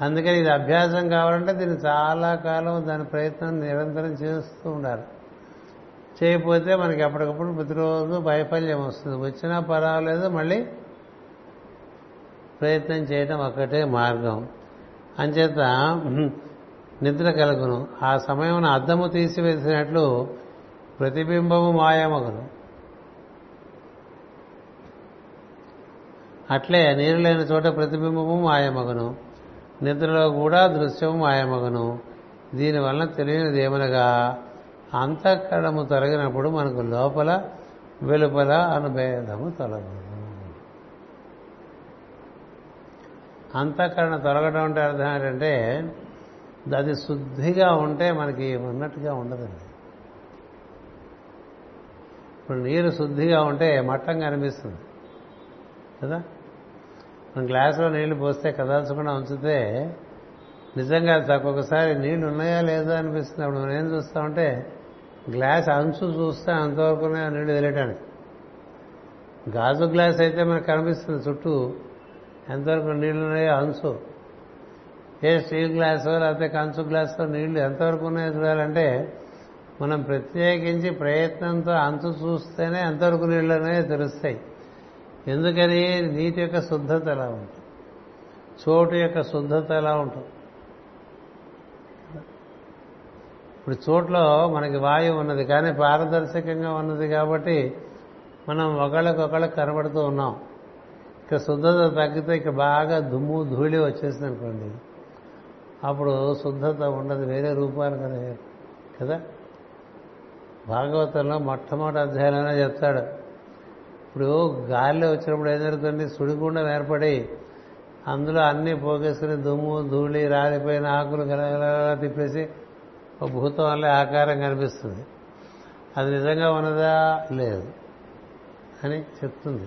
అందుకని ఇది అభ్యాసం కావాలంటే దీన్ని చాలా కాలం దాని ప్రయత్నం నిరంతరం చేస్తూ ఉండాలి. చేయకపోతే మనకి ఎప్పటికప్పుడు ప్రతిరోజు వైఫల్యం వస్తుంది. వచ్చినా పర్వాలేదు మళ్ళీ ప్రయత్నం చేయడం ఒక్కటే మార్గం. అంచేత నిద్ర కలుగును. ఆ సమయం అద్దము తీసివేసినట్లు ప్రతిబింబము మాయమగును. అట్లే నీరు లేని చోట ప్రతిబింబము మాయమగును. నిద్రలో కూడా దృశ్యము మాయమగును. దీనివలన తెలియనిది ఏమనగా అంతఃకరణము తొలగినప్పుడు మనకు లోపల వెలుపల అనుభేదము తొలగదు. అంతఃకరణ తొలగడం అంటే అర్థం ఏంటంటే అది శుద్ధిగా ఉంటే మనకి ఉన్నట్టుగా ఉండదండి. ఇప్పుడు నీరు శుద్ధిగా ఉంటే మట్టంగా అనిపిస్తుంది కదా? మనం గ్లాసులో నీళ్ళు పోస్తే కదల్చకుండా ఉంచితే నిజంగా ఒక్కొక్కసారి నీళ్ళు ఉన్నాయా లేదా అనిపిస్తుంది. అప్పుడు మనం ఏం చూస్తామంటే గ్లాస్ అంచు చూస్తే అంతవరకునే నీళ్ళు తెలియటానికి గాజు గ్లాస్ అయితే మనకు కనిపిస్తుంది చుట్టూ. ఎంతవరకు నీళ్ళు ఉన్నాయో అంచు. ఏ స్టీల్ గ్లాసో లేకపోతే కంచు గ్లాసో నీళ్ళు ఎంతవరకు ఉన్నాయో చూడాలంటే మనం ప్రత్యేకించి ప్రయత్నంతో అంచు చూస్తేనే ఎంతవరకు నీళ్ళు అనేవి తెలుస్తాయి. ఎందుకని? నీటి యొక్క శుద్ధత ఎలా ఉంటుంది. చోటు యొక్క శుద్ధత ఎలా ఉంటుంది. ఇప్పుడు చోట్లో మనకి వాయువు ఉన్నది కానీ పారదర్శకంగా ఉన్నది కాబట్టి మనం ఒకళ్ళకొకళ్ళు కనబడుతూ ఉన్నాం. ఇక శుద్ధత తగ్గితే ఇక బాగా దుమ్ము ధూళి వచ్చేసింది అనుకోండి. అప్పుడు శుద్ధత ఉండదు వేరే రూపాలు కదా కదా? భాగవతంలో మొట్టమొదటి అధ్యాయంలోనే చెప్తాడు. ఇప్పుడు గాలిలో వచ్చినప్పుడు ఏం జరుగుతుంది? సుడిగుండం ఏర్పడి అందులో అన్నీ పోగేసుకుని దుమ్ము ధూళి రాలిపోయిన ఆకులు కలగల తిప్పేసి ఒక భూతం వల్లే ఆకారం కనిపిస్తుంది. అది నిజంగా ఉన్నదా? లేదు. అని చెప్తుంది.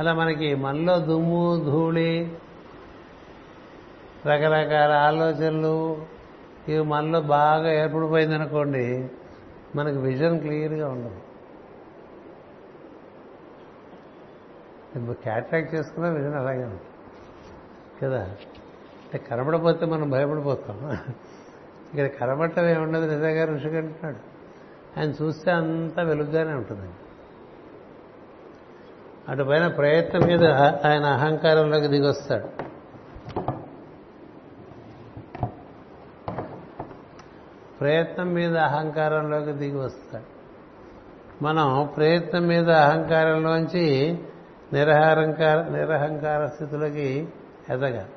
అలా మనకి మనలో దుమ్ము ధూళి రకరకాల ఆలోచనలు ఇవి మనలో బాగా ఏర్పడిపోయిందనుకోండి మనకు విజన్ క్లియర్గా ఉండదు. ఇప్పుడు క్యాట్రాక్ట్ చేసుకున్నా విజన్ అలాగే ఉంటుంది. కదా? అంటే కనబడపోతే మనం భయపడిపోతాం. ఇక్కడ కనబడటం ఏముండదు నిజంగా ఋషికి అంటున్నాడు. ఆయన చూస్తే అంతా వెలుగ్గానే ఉంటుందండి. అటుపైన ప్రయత్నం మీద ఆయన అహంకారంలోకి దిగొస్తాడు. ప్రయత్నం మీద అహంకారంలోకి దిగి వస్తాడు మనం ప్రయత్నం మీద అహంకారంలోంచి నిరహంకార నిరహంకార స్థితిలోకి ఎదగాలి.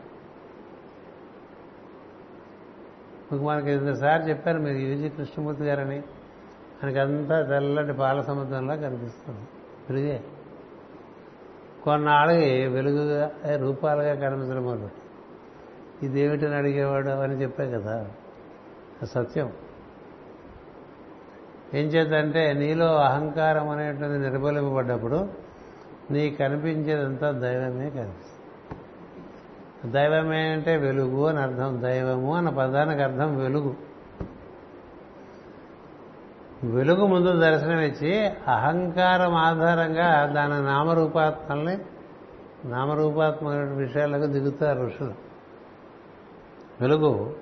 మీకు మనకి ఇంతసారి చెప్పారు మీరు యూజీ కృష్ణమూర్తి గారని. మనకంతా తెల్లటి పాల సముద్రంలా కనిపిస్తుంది. వెలుగే కొన్నాళ్ళకి వెలుగుగా రూపాలుగా కనిపించడం మొదలు. ఇదేమిటని అడిగేవాడు అని చెప్పే కదా. సత్యం. ఏం చేద్దంటే నీలో అహంకారం అనేటువంటిది నిర్మూలింపబడ్డప్పుడు నీ కనిపించేదంతా దైవమే కనిపిస్తుంది. దైవమే అంటే వెలుగు అని అర్థం. దైవము అన్న పదానికి అర్థం వెలుగు. వెలుగు ముందు దర్శనమిచ్చి అహంకారం ఆధారంగా దాని నామరూపాత్మల్ని నామరూపాత్మక విషయాలకు దిగుతారు ఋషులు. వెలుగు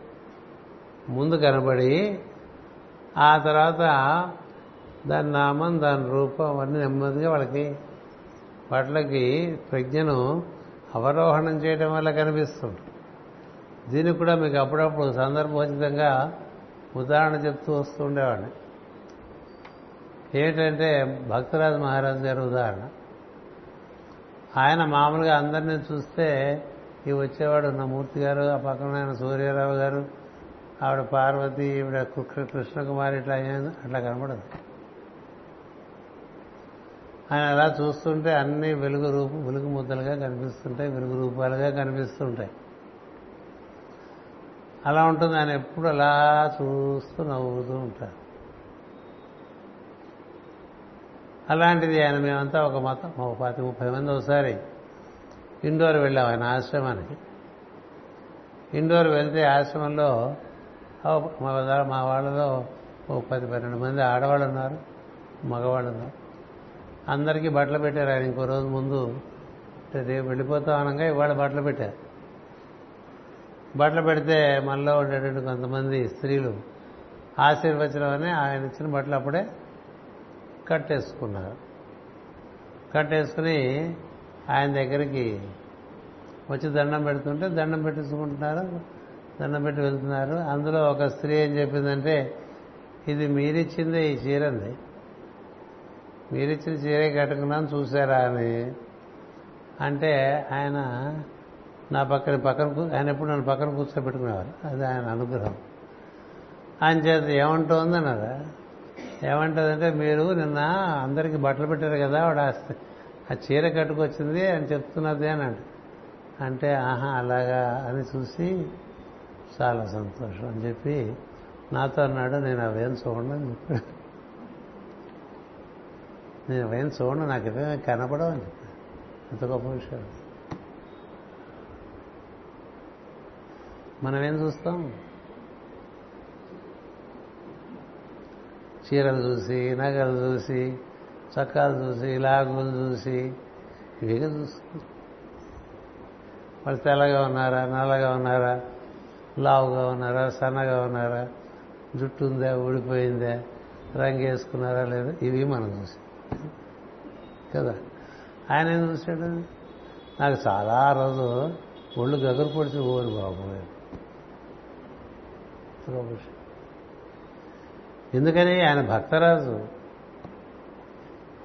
ముందు కనబడి ఆ తర్వాత దాని నామం దాని రూపం అన్నీ నెమ్మదిగా వాళ్ళకి వాటికి ప్రజ్ఞను అవరోహణం చేయడం వల్ల కనిపిస్తుంది. దీనికి కూడా మీకు అప్పుడప్పుడు సందర్భోచితంగా ఉదాహరణ చెప్తూ వస్తూ ఉండేవాడిని. ఏంటంటే భక్తరాజు మహారాజు గారి ఉదాహరణ. ఆయన మామూలుగా అందరినీ చూస్తే ఈ వచ్చేవాడు నా మూర్తి గారు ఆ పక్కన ఆయన సూర్యారావు గారు ఆవిడ పార్వతి ఈవిడ కృష్ణకుమారి ఇట్లా అట్లా కనబడదు. ఆయన అలా చూస్తుంటే అన్ని వెలుగు రూపు వెలుగు ముద్దలుగా కనిపిస్తుంటాయి వెలుగు రూపాలుగా కనిపిస్తుంటాయి. అలా ఉంటుంది ఆయన ఎప్పుడు అలా చూస్తూ నవ్వుతూ ఉంటారు. అలాంటిది ఆయన మేమంతా ఒక మతం ఒక పాతి ముప్పై మంది ఒకసారి ఇండోర్ వెళ్ళాం ఆయన ఆశ్రమానికి. ఇండోర్ వెళ్తే ఆశ్రమంలో మా వాళ్ళలో ఒక పది పన్నెండు మంది ఆడవాళ్ళు ఉన్నారు మగవాళ్ళు ఉన్నారు అందరికీ బట్టలు పెట్టారు ఆయన ఇంకో రోజు ముందు. రేపు వెళ్ళిపోతాం అనగా ఇవాళ బట్టలు పెట్టారు. బట్టలు పెడితే మనలో ఉండేటువంటి కొంతమంది స్త్రీలు ఆశీర్వచనం ఆయన ఇచ్చిన బట్టలు అప్పుడే కట్టేసుకున్నారు. కట్టేసుకుని ఆయన దగ్గరికి వచ్చి దండం పెడుతుంటే దండం పెట్టించుకుంటున్నారు దండం పెట్టి వెళ్తున్నారు. అందులో ఒక స్త్రీ ఏం చెప్పిందంటే ఇది మీరిచ్చిందే ఈ చీరంది. మీరిచ్చిన చీరే కట్టుకున్నాను చూసారా అని అంటే ఆయన నా పక్కన పక్కన ఆయన ఎప్పుడు నన్ను పక్కన కూర్చోబెట్టుకునేవారు. అది ఆయన అనుగ్రహం. ఆయన చేత ఏమంటోంది అన్నారా ఏమంటుందంటే మీరు నిన్న అందరికీ బట్టలు పెట్టారు కదా ఆవిడ ఆ చీర కట్టుకొచ్చింది అని చెప్తున్నది అని అంటే. అంటే ఆహా అలాగా అని చూసి చాలా సంతోషం అని చెప్పి నాతో అన్నాడు నేను అవేం చూడండి చెప్పాడు. నేను అవేం చూడండి నాకు ఇవేం కనపడవు అని చెప్పాను ఎంత గొప్ప విషయం. మనం ఏం చూస్తాం? చీరలు చూసి నగలు చూసి చక్కాలు చూసి లాగులు చూసి ఇవేగా చూసుకుంటాం వాళ్ళు తెల్లగా ఉన్నారా నల్లగా ఉన్నారా లావుగా ఉన్నారా సన్నగా ఉన్నారా జుట్టు ఉందా ఊడిపోయిందా రంగు వేసుకున్నారా లేదా ఇవి మనం చూసి కదా. ఆయన ఏం చూశాడు? నాకు చాలా రోజు ఒళ్ళు గగురు పొడిచి ఓరు బాబు. ఎందుకని ఆయన భక్తరాజు.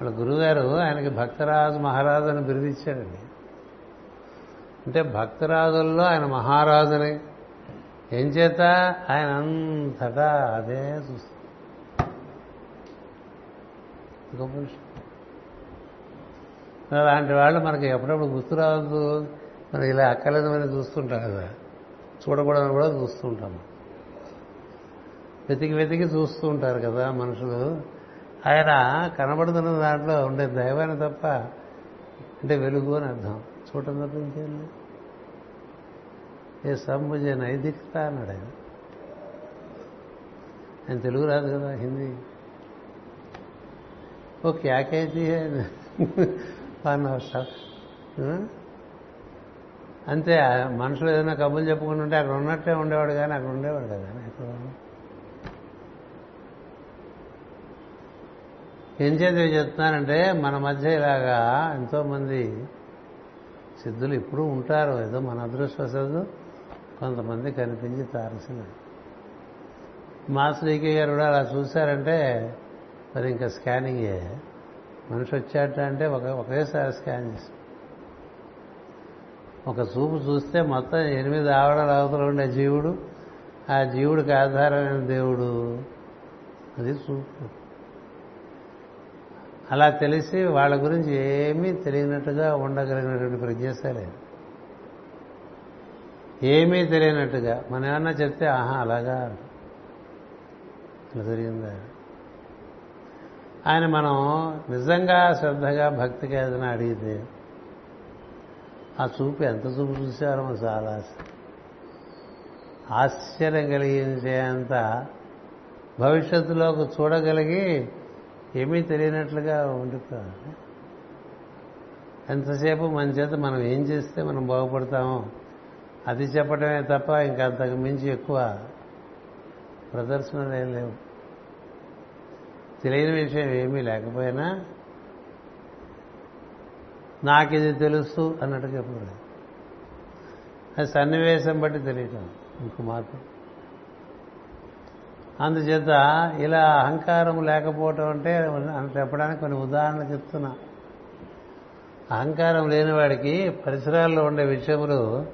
వాళ్ళ గురువుగారు ఆయనకి భక్తరాజు మహారాజు అని బిరుదిచ్చాడండి అంటే భక్తరాజుల్లో ఆయన మహారాజుని. ఏం చేత ఆయన అంతటా అదే చూస్తుంది గొప్ప విషయం అలాంటి వాళ్ళు మనకి ఎప్పుడప్పుడు గుర్తు రావద్దు. మనం ఇలా అక్కలేదని చూస్తుంటాం కదా. చూడకూడదని కూడా చూస్తుంటాం. వెతికి వెతికి చూస్తూ ఉంటారు కదా మనుషులు. ఆయన కనబడుతున్న దాంట్లో ఉండే దైవాన్ని తప్ప అంటే వెలుగు అని అర్థం. చూడటం తప్ప ఇంకేం ఏ సంభుజ నైతికత అన్నాడు ఆయన. ఆయన తెలుగు రాదు కదా హిందీ. ఓ క్యాకేజీ అంతే మనుషులు ఏదైనా కబుర్లు చెప్పుకుంటుంటే అక్కడ ఉన్నట్టే ఉండేవాడు కానీ అక్కడ ఉండేవాడు కదా ఎక్కడ ఏం చేతి చెప్తున్నానంటే మన మధ్య ఇలాగా ఎంతోమంది సిద్ధులు ఇప్పుడు ఉంటారు ఏదో మన అదృష్టవశాదు కొంతమంది కనిపించి తారసిన మాస్టర్ గారు కూడా అలా చూశారంటే మరి ఇంకా స్కానింగే మనిషి వచ్చాట అంటే ఒక ఒకేసారి స్కాన్ చేసి ఒక చూపు చూస్తే మొత్తం ఎనిమిది ఆవడల అవతల ఉండే జీవుడు ఆ జీవుడికి ఆధారమైన దేవుడు. అది చూపు. అలా తెలిసి వాళ్ళ గురించి ఏమీ తెలియనట్టుగా ఉండగలిగినటువంటి ప్రజ్ఞసలే ఏమీ తెలియనట్టుగా మనం ఏమన్నా చెప్తే ఆహా అలాగా అలా జరిగిందా? ఆయన మనం నిజంగా శ్రద్ధగా భక్తిగా ఏదైనా అడిగితే ఆ చూపు ఎంత చూపు చూసారో చాలా ఆశ్చర్యం కలిగించేంత భవిష్యత్తులోకి చూడగలిగి ఏమీ తెలియనట్లుగా ఉండిపోవాలి ఎంతసేపు మన చేత మనం ఏం చేస్తే మనం బాగుపడతామో అది చెప్పడమే తప్ప ఇంకా అంతకు మించి ఎక్కువ ప్రదర్శనలు ఏం లేవు. తెలియని విషయం ఏమీ లేకపోయినా నాకు ఇది తెలుసు అన్నట్టు చెప్పలేదు అది సన్నివేశం బట్టి తెలియటం ఇంకో మార్పు. అందుచేత ఇలా అహంకారం లేకపోవటం అంటే అని చెప్పడానికి కొన్ని ఉదాహరణలు చెప్తున్నా. అహంకారం లేని వాడికి పరిసరాల్లో ఉండే విషయములు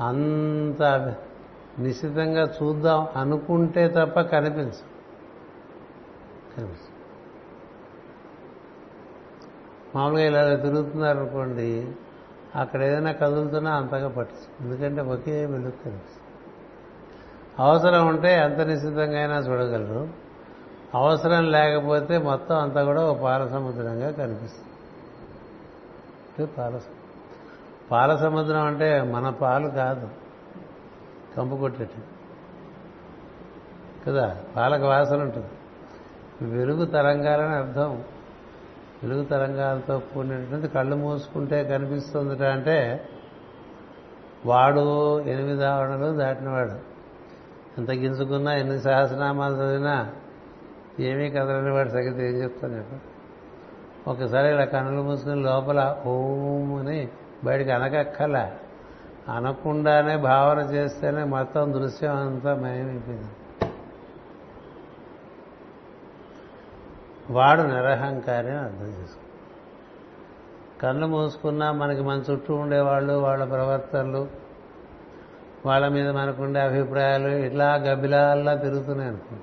అంత నిశ్చితంగా చూద్దాం అనుకుంటే తప్ప కనిపించు మామూలుగా ఇలా తిరుగుతున్నారు అనుకోండి అక్కడ ఏదైనా కదులుతున్నా అంతగా పట్టించు ఎందుకంటే ఒకే వెలుగు కనిపిస్తుంది అవసరం ఉంటే ఎంత నిశ్చితంగా అయినా చూడగలరు. అవసరం లేకపోతే మొత్తం అంతా కూడా ఒక పాల సముద్రంగా కనిపిస్తుంది పాల పాలసముద్రం అంటే మన పాలు కాదు. కంపు కొట్టేటి కదా? పాలకు వాసన ఉంటుంది. వెలుగు తరంగాలని అర్థం. వెలుగు తరంగాలతో కూడినటువంటి కళ్ళు మూసుకుంటే కనిపిస్తుందిట అంటే వాడు ఎనిమిది ఆవరణలు దాటినవాడు. ఎంత గింజుకున్నా ఎన్ని సహస్రనామాలు చదివినా ఏమీ కదలని వాడి సంగతి ఏం చెప్తాను చెప్ప ఒకసారి ఇలా కన్నులు మూసుకుని లోపల ఓం అని బయటికి అనకక్కల అనకుండానే భావన చేస్తేనే మొత్తం దృశ్యం అంతా మయమైపోయింది. వాడు నిరహంకారి అని అర్థం చేసుకో. కళ్ళు మూసుకున్నా మనకి మన చుట్టూ ఉండేవాళ్ళు వాళ్ళ ప్రవర్తనలు వాళ్ళ మీద మనకుండే అభిప్రాయాలు ఇట్లా గబిలాల్లా తిరుగుతున్నాయి అనుకో.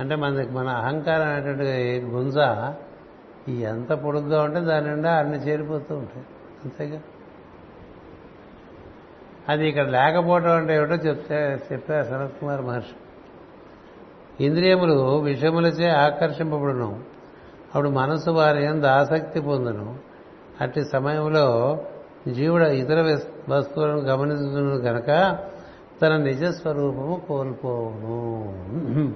అంటే మనకి మన అహంకారం అనేటువంటి గుంజ ఎంత పొడుగ్గా ఉంటే దాని నిండా అన్ని చేరిపోతూ ఉంటాయి. అంతేగా? అది ఇక్కడ లేకపోవడం అంటే ఏమిటో చెప్తే చెప్పారు శరత్ కుమార్ మహర్షి. ఇంద్రియములు విషములచే ఆకర్షింపబడును. అప్పుడు మనసు వారి ఎందు ఆసక్తి పొందును. అట్టి సమయంలో జీవుడు ఇతర వస్తువులను గమనించును గనక తన నిజస్వరూపము కోల్పోవును.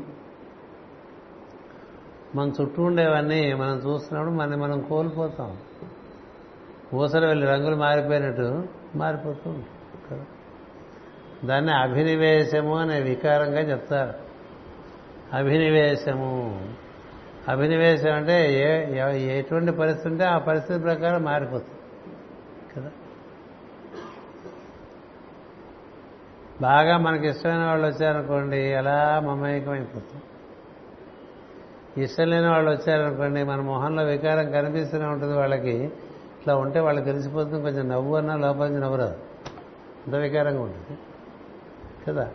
మన చుట్టూ ఉండేవన్నీ మనం చూస్తున్నప్పుడు మన మనం కోల్పోతాం. ఊసర వెళ్ళి రంగులు మారిపోయినట్టు మారిపోతూ ఉంటాం దాన్ని అభినివేశము అనే వికారంగా చెప్తారు. అభినివేశము. అభినివేశం అంటే ఏ ఎటువంటి పరిస్థితి ఉంటే ఆ పరిస్థితి ప్రకారం మారిపోతుంది. కదా? బాగా మనకి ఇష్టమైన వాళ్ళు వచ్చారనుకోండి అలా మమేకం అయిపోతుంది ఇష్టం లేని వాళ్ళు వచ్చారనుకోండి మన మొహంలో వికారం కనిపిస్తూనే ఉంటుంది వాళ్ళకి. ఇట్లా ఉంటే వాళ్ళకి తెలిసిపోతుంది కొంచెం నవ్వు అన్నా లోపల నుంచి నవ్వురాదు అంత వికారంగా ఉంటుంది. కదా?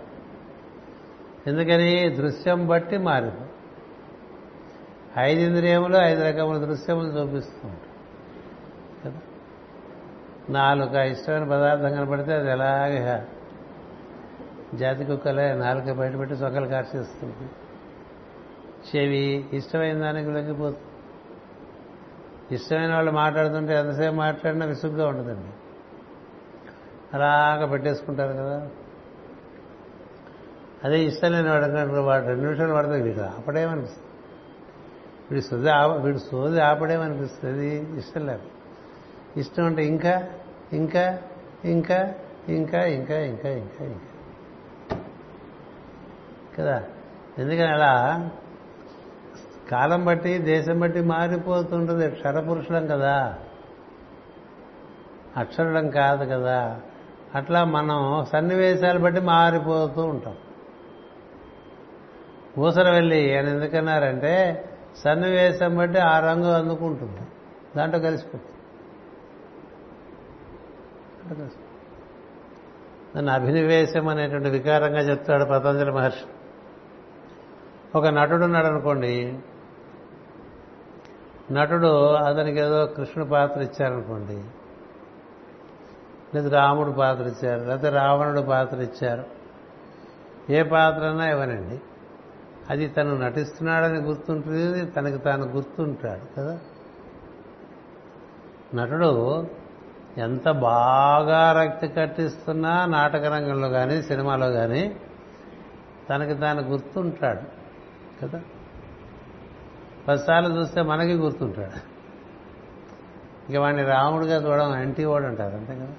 ఎందుకని దృశ్యం బట్టి మారింది. ఐదు ఇంద్రియములు ఐదు రకముల దృశ్యములు చూపిస్తూ ఉంటాయి కదా? నాలుక ఇష్టమైన పదార్థం కనపడితే అది ఎలాగే జాతి కుక్కలే నాలుక బయటపెట్టి సొక్కలు కార్చేస్తుంది. చెవి ఇష్టమైన దానికి లొంగిపోతుంది. ఇష్టమైన వాళ్ళు మాట్లాడుతుంటే ఎంతసేపు మాట్లాడినా విసుగ్గా ఉండదండి. అలాగా పెట్టేసుకుంటారు కదా? అదే ఇష్టం లేని వాడు వాడు రెండు నిమిషాలు పడతాం వీడు ఆపడేమనిపిస్తుంది? వీడి సోది ఆప వీడు సోది ఆపడేమనిపిస్తుంది? ఇష్టం లేదు. ఇష్టం అంటే ఇంకా ఇంకా ఇంకా ఇంకా ఇంకా ఇంకా ఇంకా ఇంకా. కదా? ఎందుకని అలా కాలం బట్టి దేశం బట్టి మారిపోతుంటుంది. క్షరపురుషులం కదా. అక్షరుడం కాదు కదా. అట్లా మనం సన్నివేశాలు బట్టి మారిపోతూ ఉంటాం. ఊసర వెళ్ళి ఆయన ఎందుకన్నారంటే సన్నివేశం బట్టి ఆ రంగు అందుకుంటుంది. దాంట్లో కలిసిపోతుంది. దాన్ని అభినవేశం అనేటువంటి వికారంగా చెప్తాడు పతంజలి మహర్షి. ఒక నటుడు ఉన్నాడు అనుకోండి. నటుడు అతనికి ఏదో కృష్ణుడు పాత్ర ఇచ్చారనుకోండి. లేదా రాముడు పాత్ర ఇచ్చారు లేకపోతే రావణుడు పాత్ర ఇచ్చారు. ఏ పాత్ర అన్నా ఇవ్వనండి. అది తను నటిస్తున్నాడని గుర్తుంటుంది తనకి తాను గుర్తుంటాడు కదా? నటుడు ఎంత బాగా రక్తి కట్టిస్తున్నా నాటక రంగంలో కానీ సినిమాలో కానీ తనకి తాను గుర్తుంటాడు కదా? పదిసార్లు చూస్తే మనకి గుర్తుంటాడు. ఇక వాడిని రాముడిగా చూడడం అంటీ వాడు అంటారు అంతే కదా?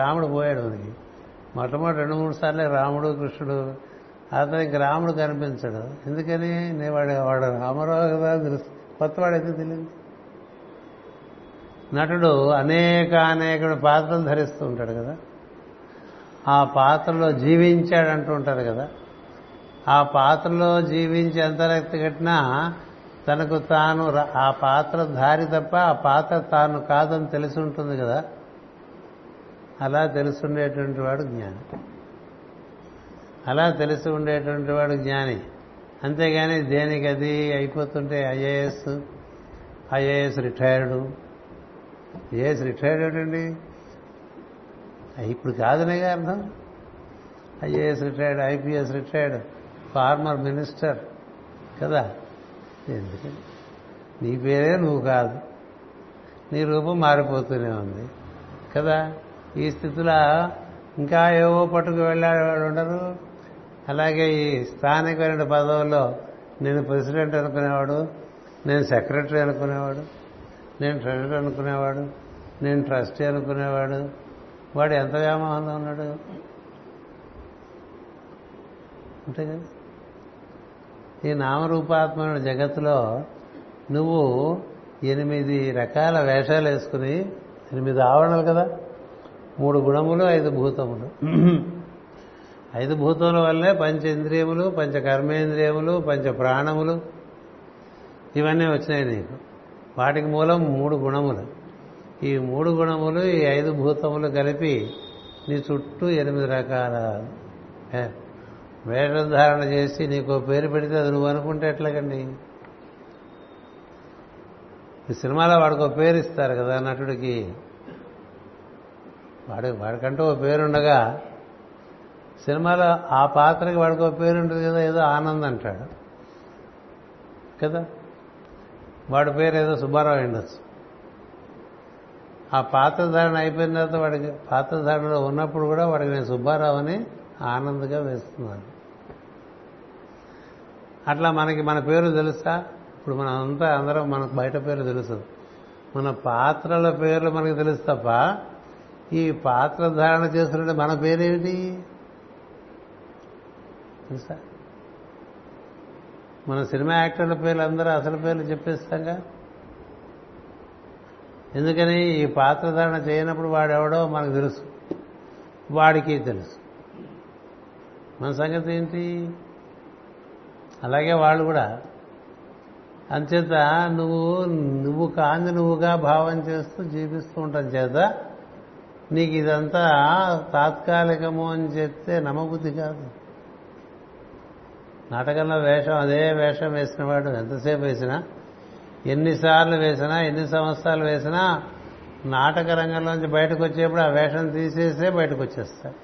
రాముడు పోయాడు మనకి. మొట్టమొదటి రెండు మూడు సార్లే రాముడు కృష్ణుడు అతనికి రాముడు కనిపించడు. ఎందుకని? నేను వాడు వాడు రామరావు కదా తెలుసు కొత్తవాడు అయితే తెలియదు. నటుడు అనేక అనేక పాత్రలు ధరిస్తూ ఉంటాడు కదా. ఆ పాత్రలో జీవించాడు అంటూ ఉంటారు కదా. ఆ పాత్రలో జీవించి ఎంత రక్తి కట్టినా తనకు తాను ఆ పాత్ర ధారి తప్ప ఆ పాత్ర తాను కాదని తెలిసి ఉంటుంది కదా. అలా తెలుసుండేటువంటి వాడు జ్ఞానం. అలా తెలిసి ఉండేటువంటి వాడు జ్ఞాని. అంతేగాని దేనికి అది అయిపోతుంటే IAS IAS retired IAS retired ఏంటండి? ఇప్పుడు కాదనేగా అర్థం. IAS retired IPS retired former minister కదా. ఎందుకని నీ పేరే నువ్వు కాదు. నీ రూపం మారిపోతూనే ఉంది కదా. ఈ స్థితిలో ఇంకా ఏవో పట్టుకు వెళ్ళేవాడు ఉండరు. అలాగే ఈ స్థానికమైన పదవుల్లో నేను ప్రెసిడెంట్ అనుకునేవాడు నేను సెక్రటరీ అనుకునేవాడు నేను ట్రెజరీ అనుకునేవాడు నేను ట్రస్టీ అనుకునేవాడు. వాడు ఎంత వ్యామోహంలో ఉన్నాడు? అంతే కదా? ఈ నామరూపాత్మైన జగత్తులో నువ్వు ఎనిమిది రకాల వేషాలు వేసుకుని ఎనిమిది ఆవరణలు కదా? మూడు గుణములు ఐదు భూతములు. ఐదు భూతముల వల్లే పంచ ఇంద్రియములు పంచ కర్మేంద్రియములు పంచ ప్రాణములు ఇవన్నీ వచ్చినాయి నీకు. వాటికి మూలం మూడు గుణములు. ఈ మూడు గుణములు ఈ ఐదు భూతములు కలిపి నీ చుట్టూ ఎనిమిది రకాల వేషధారణ చేసి నీకు పేరు పెడితే అది నువ్వు అనుకుంటే ఎట్లాగండి? ఈ సినిమాలో వాడికి ఒక పేరు ఇస్తారు కదా నటుడికి. వాడి వాడికంటూ ఓ పేరుండగా సినిమాలో ఆ పాత్రకి వాడికి ఒక పేరు ఉంటుంది కదా ఏదో ఆనంద్ అంటాడు. కదా? వాడి పేరు ఏదో సుబ్బారావు ఉండొచ్చు ఆ పాత్రధారణ అయిపోయిన తర్వాత వాడికి పాత్రధారణలో ఉన్నప్పుడు కూడా వాడికి నేను సుబ్బారావు అని ఆనందగా వేస్తున్నాను. అట్లా మనకి మన పేరు తెలుసా? ఇప్పుడు మనం అంతా అందరం మనకు బయట పేరు తెలుసు. మన పాత్రల పేర్లు మనకు తెలుసు తప్ప ఈ పాత్ర ధారణ చేస్తున్నట్టు మన పేరేమిటి? తెలుసా? మన సినిమా యాక్టర్ల పేర్లు అందరూ అసలు పేర్లు చెప్పేస్తాంగా ఎందుకని ఈ పాత్రధారణ చేయనప్పుడు వాడెవడో మనకు తెలుసు. వాడికి తెలుసు. మన సంగతి ఏంటి? అలాగే వాళ్ళు కూడా. అంచేత నువ్వు నువ్వు కాంది నువ్వుగా భావం చేస్తూ జీవిస్తూ ఉంటాం చేత నీకు ఇదంతా తాత్కాలికము అని చెప్తే నమ్మబుద్ధి కాదు. నాటకంలో వేషం అదే వేషం వేసిన వాడు ఎంతసేపు వేసినా ఎన్నిసార్లు వేసినా ఎన్ని సంవత్సరాలు వేసినా నాటక రంగంలోంచి బయటకు వచ్చేప్పుడు ఆ వేషం తీసేసే బయటకు వచ్చేస్తాడు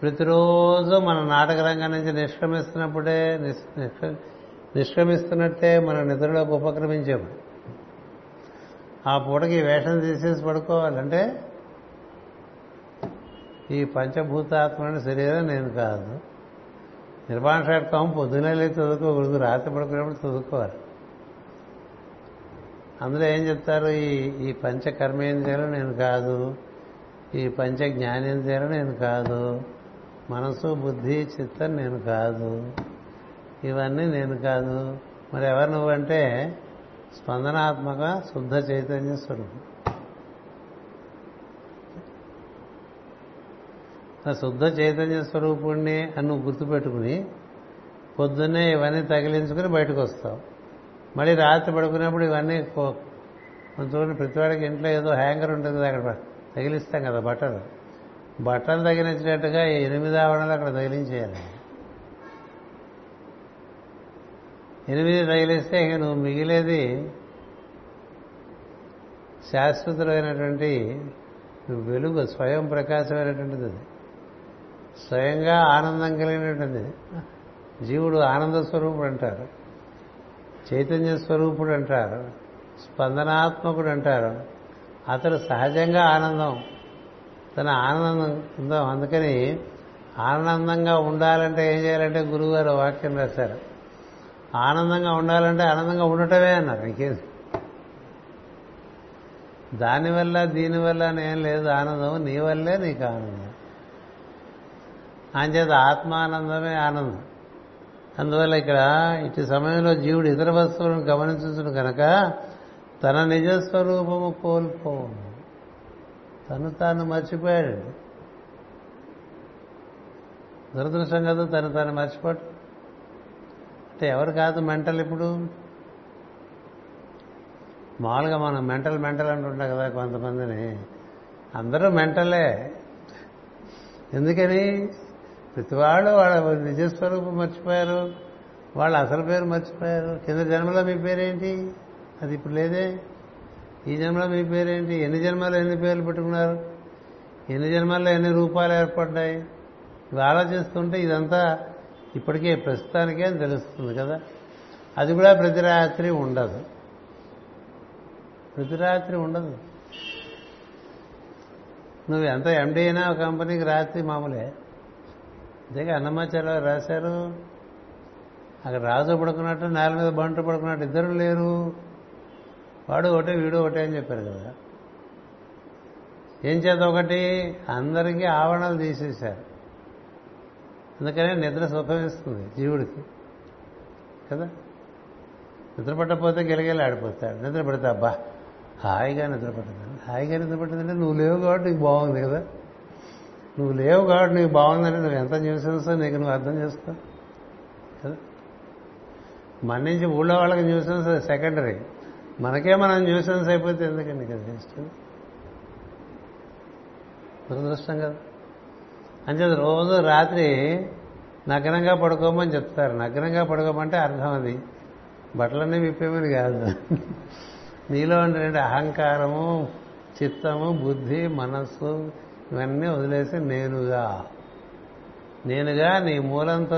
ప్రతిరోజు మన నాటక రంగం నుంచి నిష్క్రమిస్తున్నప్పుడే నిష్క్రమిస్తున్నట్టే మన నిద్రలోకి ఉపక్రమించేప్పుడు ఆ పూటకి వేషం తీసేసి పడుకోవాలంటే ఈ పంచభూతాత్మని శరీరం నేను కాదు. నిర్మాణ షట్కం పొద్దునే లేదు చదువుకోకూడదు రాత్రి పడుకునేప్పుడు చదువుకోవాలి. అందులో ఏం చెప్తారు? ఈ ఈ పంచ కర్మేంద్రియాలు నేను కాదు. ఈ పంచ జ్ఞానేంద్రియాలు నేను కాదు. మనసు బుద్ధి చిత్తం నేను కాదు. ఇవన్నీ నేను కాదు. మరి ఎవరు నువ్వంటే? స్పందనాత్మక శుద్ధ చైతన్య స్వరూపం. శుద్ధ చైతన్య స్వరూపుణ్ణి అని నువ్వు గుర్తుపెట్టుకుని పొద్దున్నే ఇవన్నీ తగిలించుకుని బయటకు వస్తావు మళ్ళీ రాత్రి పడుకున్నప్పుడు ఇవన్నీ కొంచెం ప్రతివాడికి ఇంట్లో ఏదో హ్యాంగర్ ఉంటుంది కదా అక్కడ తగిలిస్తాం కదా బట్టలు. బట్టలు తగిలించినట్టుగా ఎనిమిది ఆవరణలు అక్కడ తగిలించేయాలి. ఎనిమిది తగిలిస్తే ఇక నువ్వు మిగిలేది శాశ్వతమైనటువంటి వెలుగు స్వయం ప్రకాశమైనటువంటిది అది. స్వయంగా ఆనందం కలిగినటువంటిది. జీవుడు ఆనంద స్వరూపుడు అంటారు చైతన్య స్వరూపుడు అంటారు స్పందనాత్మకుడు అంటారు. అతడు సహజంగా ఆనందం. తన ఆనందం ఉందాం? అందుకని ఆనందంగా ఉండాలంటే ఏం చేయాలంటే గురువుగారు వాక్యం రాశారు. ఆనందంగా ఉండాలంటే ఆనందంగా ఉండటమే అన్నారు. ఇంకేం? దానివల్ల దీనివల్ల నేను లేదు ఆనందం. నీ వల్లే నీకు ఆనందం. అంచేత ఆత్మానందమే ఆనందం. అందువల్ల ఇక్కడ ఇటు సమయంలో జీవుడు ఇతర వస్తువులను గమనించును కనుక తన నిజస్వరూపము కోల్పో తను తాను మర్చిపోయాడు. దురదృష్టం కదా తను తాను మర్చిపోవటం. అంటే ఎవరు కాదు మెంటల్ ఇప్పుడు? మామూలుగా మనం మెంటల్ మెంటల్ అంటుంటాం కదా కొంతమందిని. అందరూ మెంటలే. ఎందుకని? ప్రతివాళ్ళు వాళ్ళ నిజస్వరూపం మర్చిపోయారు. వాళ్ళ అసలు పేరు మర్చిపోయారు. కింద జన్మలో మీ పేరేంటి? అది ఇప్పుడు లేదే. ఈ జన్మలో మీ పేరేంటి? ఎన్ని జన్మల్లో ఎన్ని పేర్లు పెట్టుకున్నారు? ఎన్ని జన్మల్లో ఎన్ని రూపాలు ఏర్పడ్డాయి? ఇవి ఆలోచిస్తుంటే ఇదంతా ఇప్పటికే ప్రస్తుతానికే అని తెలుస్తుంది కదా. అది కూడా ప్రతి రాత్రి ఉండదు. ప్రతి రాత్రి ఉండదు. నువ్వు ఎంత ఎండీ అయినా కంపెనీకి రాత్రి మామూలే. అంతేగా అన్నమాచార్య రాశారు. అక్కడ రాజు పడుకున్నట్టు నేల మీద బంటు పడుకున్నట్టు ఇద్దరు లేరు. వాడు ఒకటే వీడు ఒకటే అని చెప్పారు కదా. ఏం చేత ఒకటి? అందరికీ ఆవరణలు తీసేశారు. అందుకనే నిద్ర సుఖమిస్తుంది జీవుడికి. కదా? నిద్ర పట్టకపోతే గిలగిల ఆడిపోతాడు. నిద్ర పెడతా అబ్బా హాయిగా నిద్ర పట్టిందండి. హాయిగా నిద్ర పట్టిందంటే నువ్వు లేవు కాబట్టి నీకు బాగుంది కదా. నువ్వు లేవు కాబట్టి నీకు బాగుందని నువ్వు ఎంత న్యూసెన్స్ నీకు నువ్వు అర్థం చేసుకో. కదా మన నుంచి ఊళ్ళో వాళ్ళకి న్యూసెన్స్ సెకండరీ. మనకే మనం న్యూసెన్స్ అయిపోతే ఎందుకండి కదా ఇష్టం? దురదృష్టం కదా. అంచేది రోజు రాత్రి నగ్నంగా పడుకోమని చెప్తారు. నగ్నంగా పడుకోమంటే అర్థం అది. బట్టలన్నీ విప్పేమని కాదు. నీలో ఉండే అహంకారము చిత్తము బుద్ధి మనస్సు ఇవన్నీ వదిలేసి నేనుగా. నేనుగా నీ మూలంతో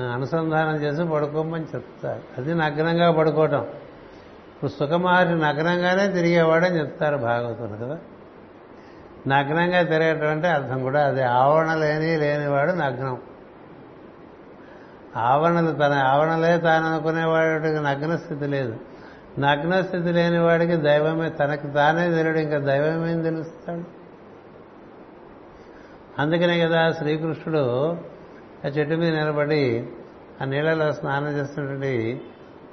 అనుసంధానం చేసి పడుకోమని చెప్తారు. అది నగ్నంగా పడుకోవటం. ఇప్పుడు సుఖమహర్షి నగ్నంగానే తిరిగేవాడని చెప్తారు భాగవతులు కదా. నగ్నంగా తిరగటం అంటే అర్థం కూడా అది. ఆవరణ లేని లేనివాడు నగ్నం. ఆవరణలు తన ఆవరణలే తాను అనుకునేవాడికి నగ్న స్థితి లేదు. నగ్న స్థితి లేని వాడికి దైవమే తనకు తానే తెలియడు ఇంకా దైవమేం తెలుస్తాడు? అందుకనే కదా శ్రీకృష్ణుడు ఆ చెట్టు మీద నిలబడి ఆ నీళ్ళలో స్నానం చేస్తున్నటువంటి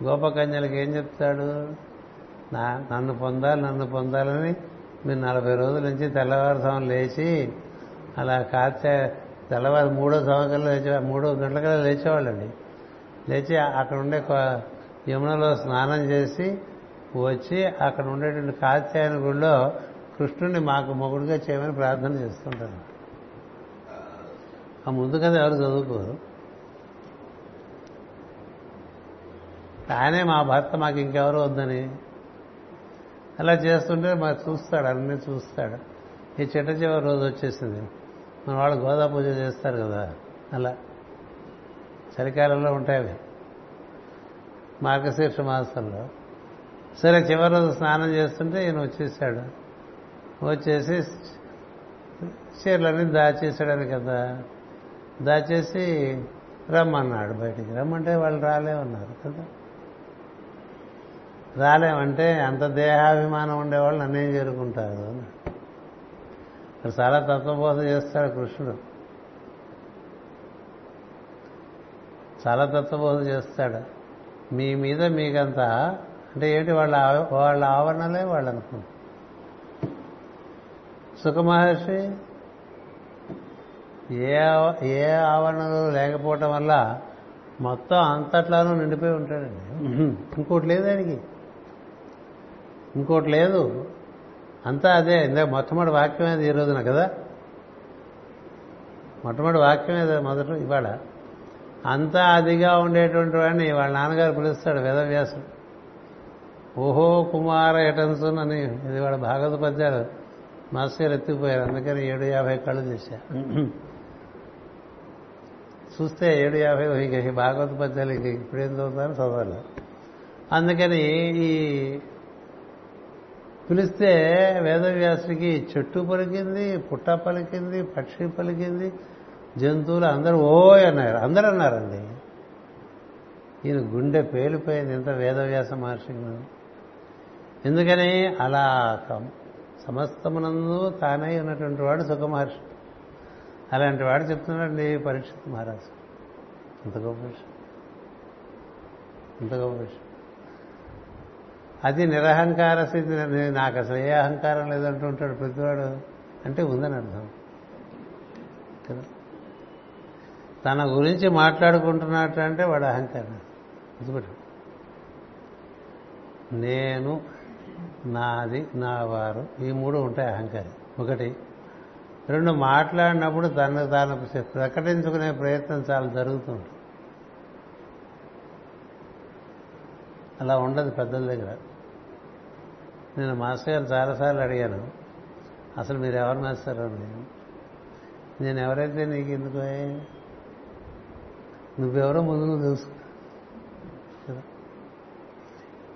గోపకన్యలకు ఏం చెప్తాడు? నా నన్ను పొందాలి నన్ను పొందాలని మీరు నలభై రోజుల నుంచి తెల్లవారుజామున లేచి అలా కాచే తెల్లవారు మూడో సంవత్సరంలో లేచే మూడో గంటలకల్లా లేచేవాళ్ళండి. లేచి అక్కడ ఉండే యమునలో స్నానం చేసి వచ్చి అక్కడ ఉండేటువంటి కాత్యాయన గుడిలో కృష్ణుడిని మాకు మొగుడుగా చేయమని ప్రార్థన చేస్తుంటారు. ఆ ముందు కదా ఎవరు చదువుకోరు? ఆయనే మా భర్త మాకు ఇంకెవరు వద్దని. అలా చేస్తుంటే మాకు చూస్తాడు అన్నీ చూస్తాడు. ఈ చిట్ట చివరి రోజు వచ్చేసింది. మన వాళ్ళు గోదా పూజ చేస్తారు కదా అలా. చలికాలంలో ఉంటాయి. అవి మార్గశీర్ష మాసంలో. సరే చివరి రోజు స్నానం చేస్తుంటే ఈయన వచ్చేసాడు. వచ్చేసి చీరలన్నీ దాచేసాడని కదా. దయచేసి రమ్మన్నాడు బయటికి. రమ్మంటే వాళ్ళు రాలేమన్నారు కదా. రాలేమంటే అంత దేహాభిమానం ఉండేవాళ్ళు నన్నేం చేరుకుంటారు అన్నాడు. చాలా తత్వబోధ చేస్తాడు కృష్ణుడు. చాలా తత్వబోధ చేస్తాడు. మీ మీద మీకంత అంటే ఏంటి వాళ్ళ వాళ్ళ ఆవరణలే వాళ్ళు అనుకుంటారు సుఖమహర్షి ఏ ఏ ఆవరణలు లేకపోవటం వల్ల మొత్తం అంతట్లానూ నిండిపోయి ఉంటాడండి. ఇంకోటి లేదు ఆయనకి. ఇంకోటి లేదు. అంతా అదే. ఇందాక మొట్టమొదటి వాక్యం అది ఈ రోజున కదా? మొట్టమొదటి వాక్యం ఏదో మొదట ఇవాళ. అంతా అదిగా ఉండేటువంటి వాడిని వాళ్ళ నాన్నగారు పిలుస్తాడు వేదవ్యాసుడు. ఓహో కుమార ఎటన్సున్ అని ఇది వాళ్ళ భాగవత పద్యాలు మాస్టర్ ఎత్తిపోయారు అందుకని ఏడు యాభై కళ్ళు చేశా చూస్తే ఏడు యాభై ఇంక భాగవత పద్యాలు ఇంక ఇప్పుడేం చదువుతారో చదవాలి. అందుకని ఈ పిలిస్తే వేదవ్యాసుడికి చెట్టు పలికింది పుట్ట పలికింది పక్షి పలికింది జంతువులు అందరూ ఓయ్ అన్నారు. అందరూ అన్నారండి. ఈయన గుండె పేలిపోయింది ఎంత వేదవ్యాస మహర్షికి ఎందుకని అలా సమస్తమునందు తానై ఉన్నటువంటి వాడు సుఖమహర్షి. అలాంటి వాడు చెప్తున్నాడండి పరీక్షిత్ మహారాజు. అంత గొప్ప విషయం. అంత గొప్ప విషయం. అది నిరహంకార స్థితి నాకు అసలు ఏ అహంకారం లేదంటూ ఉంటాడు ప్రతివాడు. అంటే ఉందని అర్థం. కదా? తన గురించి మాట్లాడుకుంటున్నట్టు అంటే వాడు అహంకారం గుర్తుపెట్టు. నేను నాది నా వారు ఈ మూడు ఉంటాయి అహంకారం. ఒకటి రెండు మాట్లాడినప్పుడు తను తాను ప్రకటించుకునే ప్రయత్నం చాలా జరుగుతుంది అలా ఉండదు పెద్దల దగ్గర. నేను మాస్టర్ గారు చాలాసార్లు అడిగాను అసలు మీరు ఎవరు మాస్టర్ అని. నేను ఎవరైతే నీకు ఎందుకు నువ్వెవరో ముందు నువ్వు తెలుసు. కదా.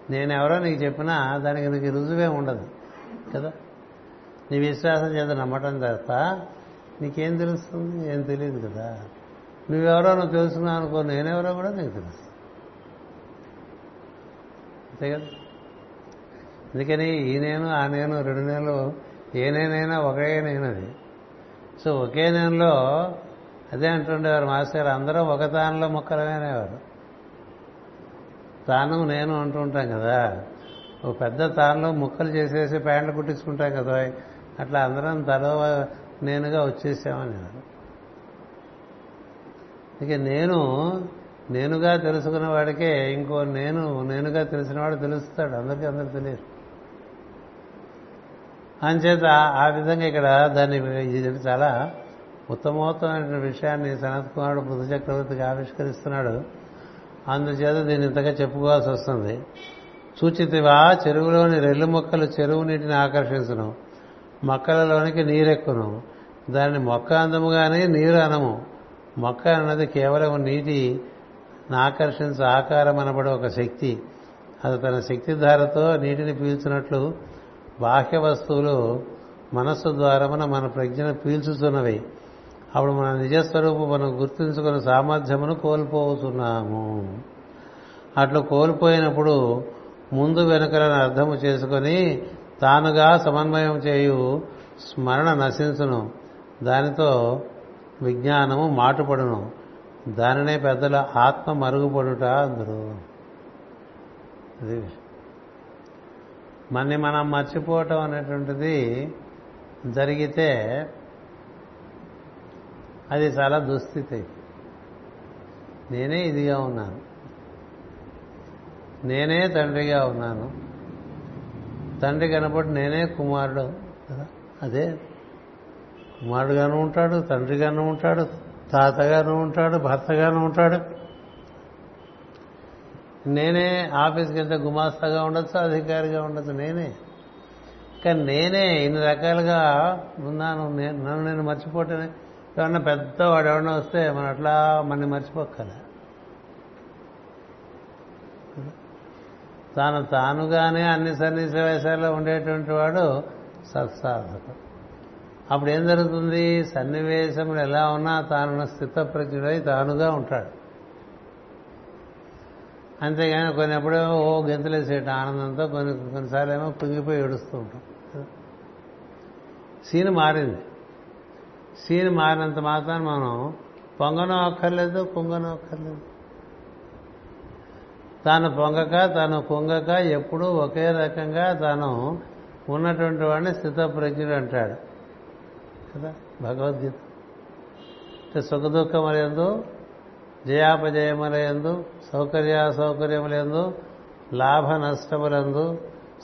నేనెవరో నీకు చెప్పినా దానికి నీకు రుజువే ఉండదు. కదా. నీ విశ్వాసం చేత నమ్మటం తప్ప నీకేం తెలుస్తుంది? ఏం తెలియదు కదా. నువ్వెవరో నువ్వు తెలుసుకున్నావు అనుకో నేనెవరో కూడా నీకు తెలుసు. అంతే కదా. అందుకని ఈ నేను ఆ నేను రెండు నెలలు ఏ నేనైనా ఒకే నేనది. సో ఒకే నేనులో అదే అంటుండేవారు మాస్టర్ గారు అందరూ ఒక తానులో మొక్కలమేనేవారు తాను నేను అంటుంటాం కదా. ఓ పెద్ద తానులో ముక్కలు చేసేసి ప్యాంట్లు కుట్టించుకుంటాం కదా. అట్లా అందరం తలో నేనుగా వచ్చేసామని. ఇక నేను నేనుగా తెలుసుకున్న వాడికే ఇంకో నేను నేనుగా తెలిసినవాడు తెలుస్తాడు. అందరికీ అందరు తెలియదు అంచేత ఆ విధంగా ఇక్కడ దాన్ని ఇది చాలా ఉత్తమోత్తమైన విషయాన్ని సనత్ కుమారుడు బుద్ధ చక్రవర్తికి ఆవిష్కరిస్తున్నాడు. అందుచేత దీన్ని ఇంతగా చెప్పుకోవాల్సి వస్తుంది. సూచితివా చెరువులోని రెల్లు మొక్కలు చెరువు నీటిని ఆకర్షించను. మొక్కలలోనికి నీరెక్కును. దాన్ని మొక్క అందముగానే నీరు అనము మొక్క అన్నది కేవలం నీటి ఆకర్షించ ఆకారం అనబడే ఒక శక్తి. అది తన శక్తి ధారతో నీటిని పీల్చినట్లు బాహ్య వస్తువులు మనస్సు ద్వారా మన ప్రజ్ఞను పీల్చుతున్నవి అప్పుడు మన నిజస్వరూపం మనం గుర్తించుకున్న సామర్థ్యమును కోల్పోతున్నాము అట్లు కోల్పోయినప్పుడు ముందు వెనుకలను అర్థము చేసుకొని తానుగా సమన్వయం చేయు స్మరణ నశించును. దానితో విజ్ఞానము మాటుపడును. దానినే పెద్దల ఆత్మ మరుగుపడుట అందరు. అది మన్ని మనం మర్చిపోవటం అనేటువంటిది జరిగితే అది చాలా దుస్థితి. నేనే ఇదిగా ఉన్నాను. నేనే తండ్రిగా ఉన్నాను. తండ్రి కనపడి నేనే కుమారుడు కదా? అదే. కుమారుడుగాను ఉంటాడు తండ్రిగాను ఉంటాడు తాతగాను ఉంటాడు భర్తగాను ఉంటాడు. నేనే ఆఫీస్కి వెళ్తే గుమాస్తాగా ఉండొచ్చు అధికారిగా ఉండొచ్చు నేనే. కానీ నేనే ఇన్ని రకాలుగా ఉన్నాను నేను నన్ను నేను మర్చిపోతేనే ఎవరన్నా పెద్దవాడు ఎవరన్నా వస్తే మనం అట్లా మన మర్చిపోక్కలే తాను తానుగానే అన్ని సన్నివేశాల్లో ఉండేటువంటి వాడు సత్సాధకుడు. అప్పుడు ఏం జరుగుతుంది? సన్నివేశములు ఎలా ఉన్నా తాను స్థితప్రజ్ఞుడై తానుగా ఉంటాడు. అంతేగాని కొన్ని ఎప్పుడేమో ఓ గెంతులేసేట ఆనందంతో కొన్ని కొన్నిసార్లు ఏమో కుంగిపోయి ఏడుస్తూ ఉంటాం. సీన్ మారింది. సీన్ మారినంత మాత్రం మనం పొంగనో అక్కర్లేదు కుంగనం అక్కర్లేదు. తాను పొంగక తాను పొంగక ఎప్పుడూ ఒకే రకంగా తాను ఉన్నటువంటి వాడిని స్థితప్రజ్ఞుడు అంటాడు. కదా? భగవద్గీత. అంటే సుఖదుఖములందు జయాపజయములందు సౌకర్య సౌకర్యములందు లాభ నష్టములందు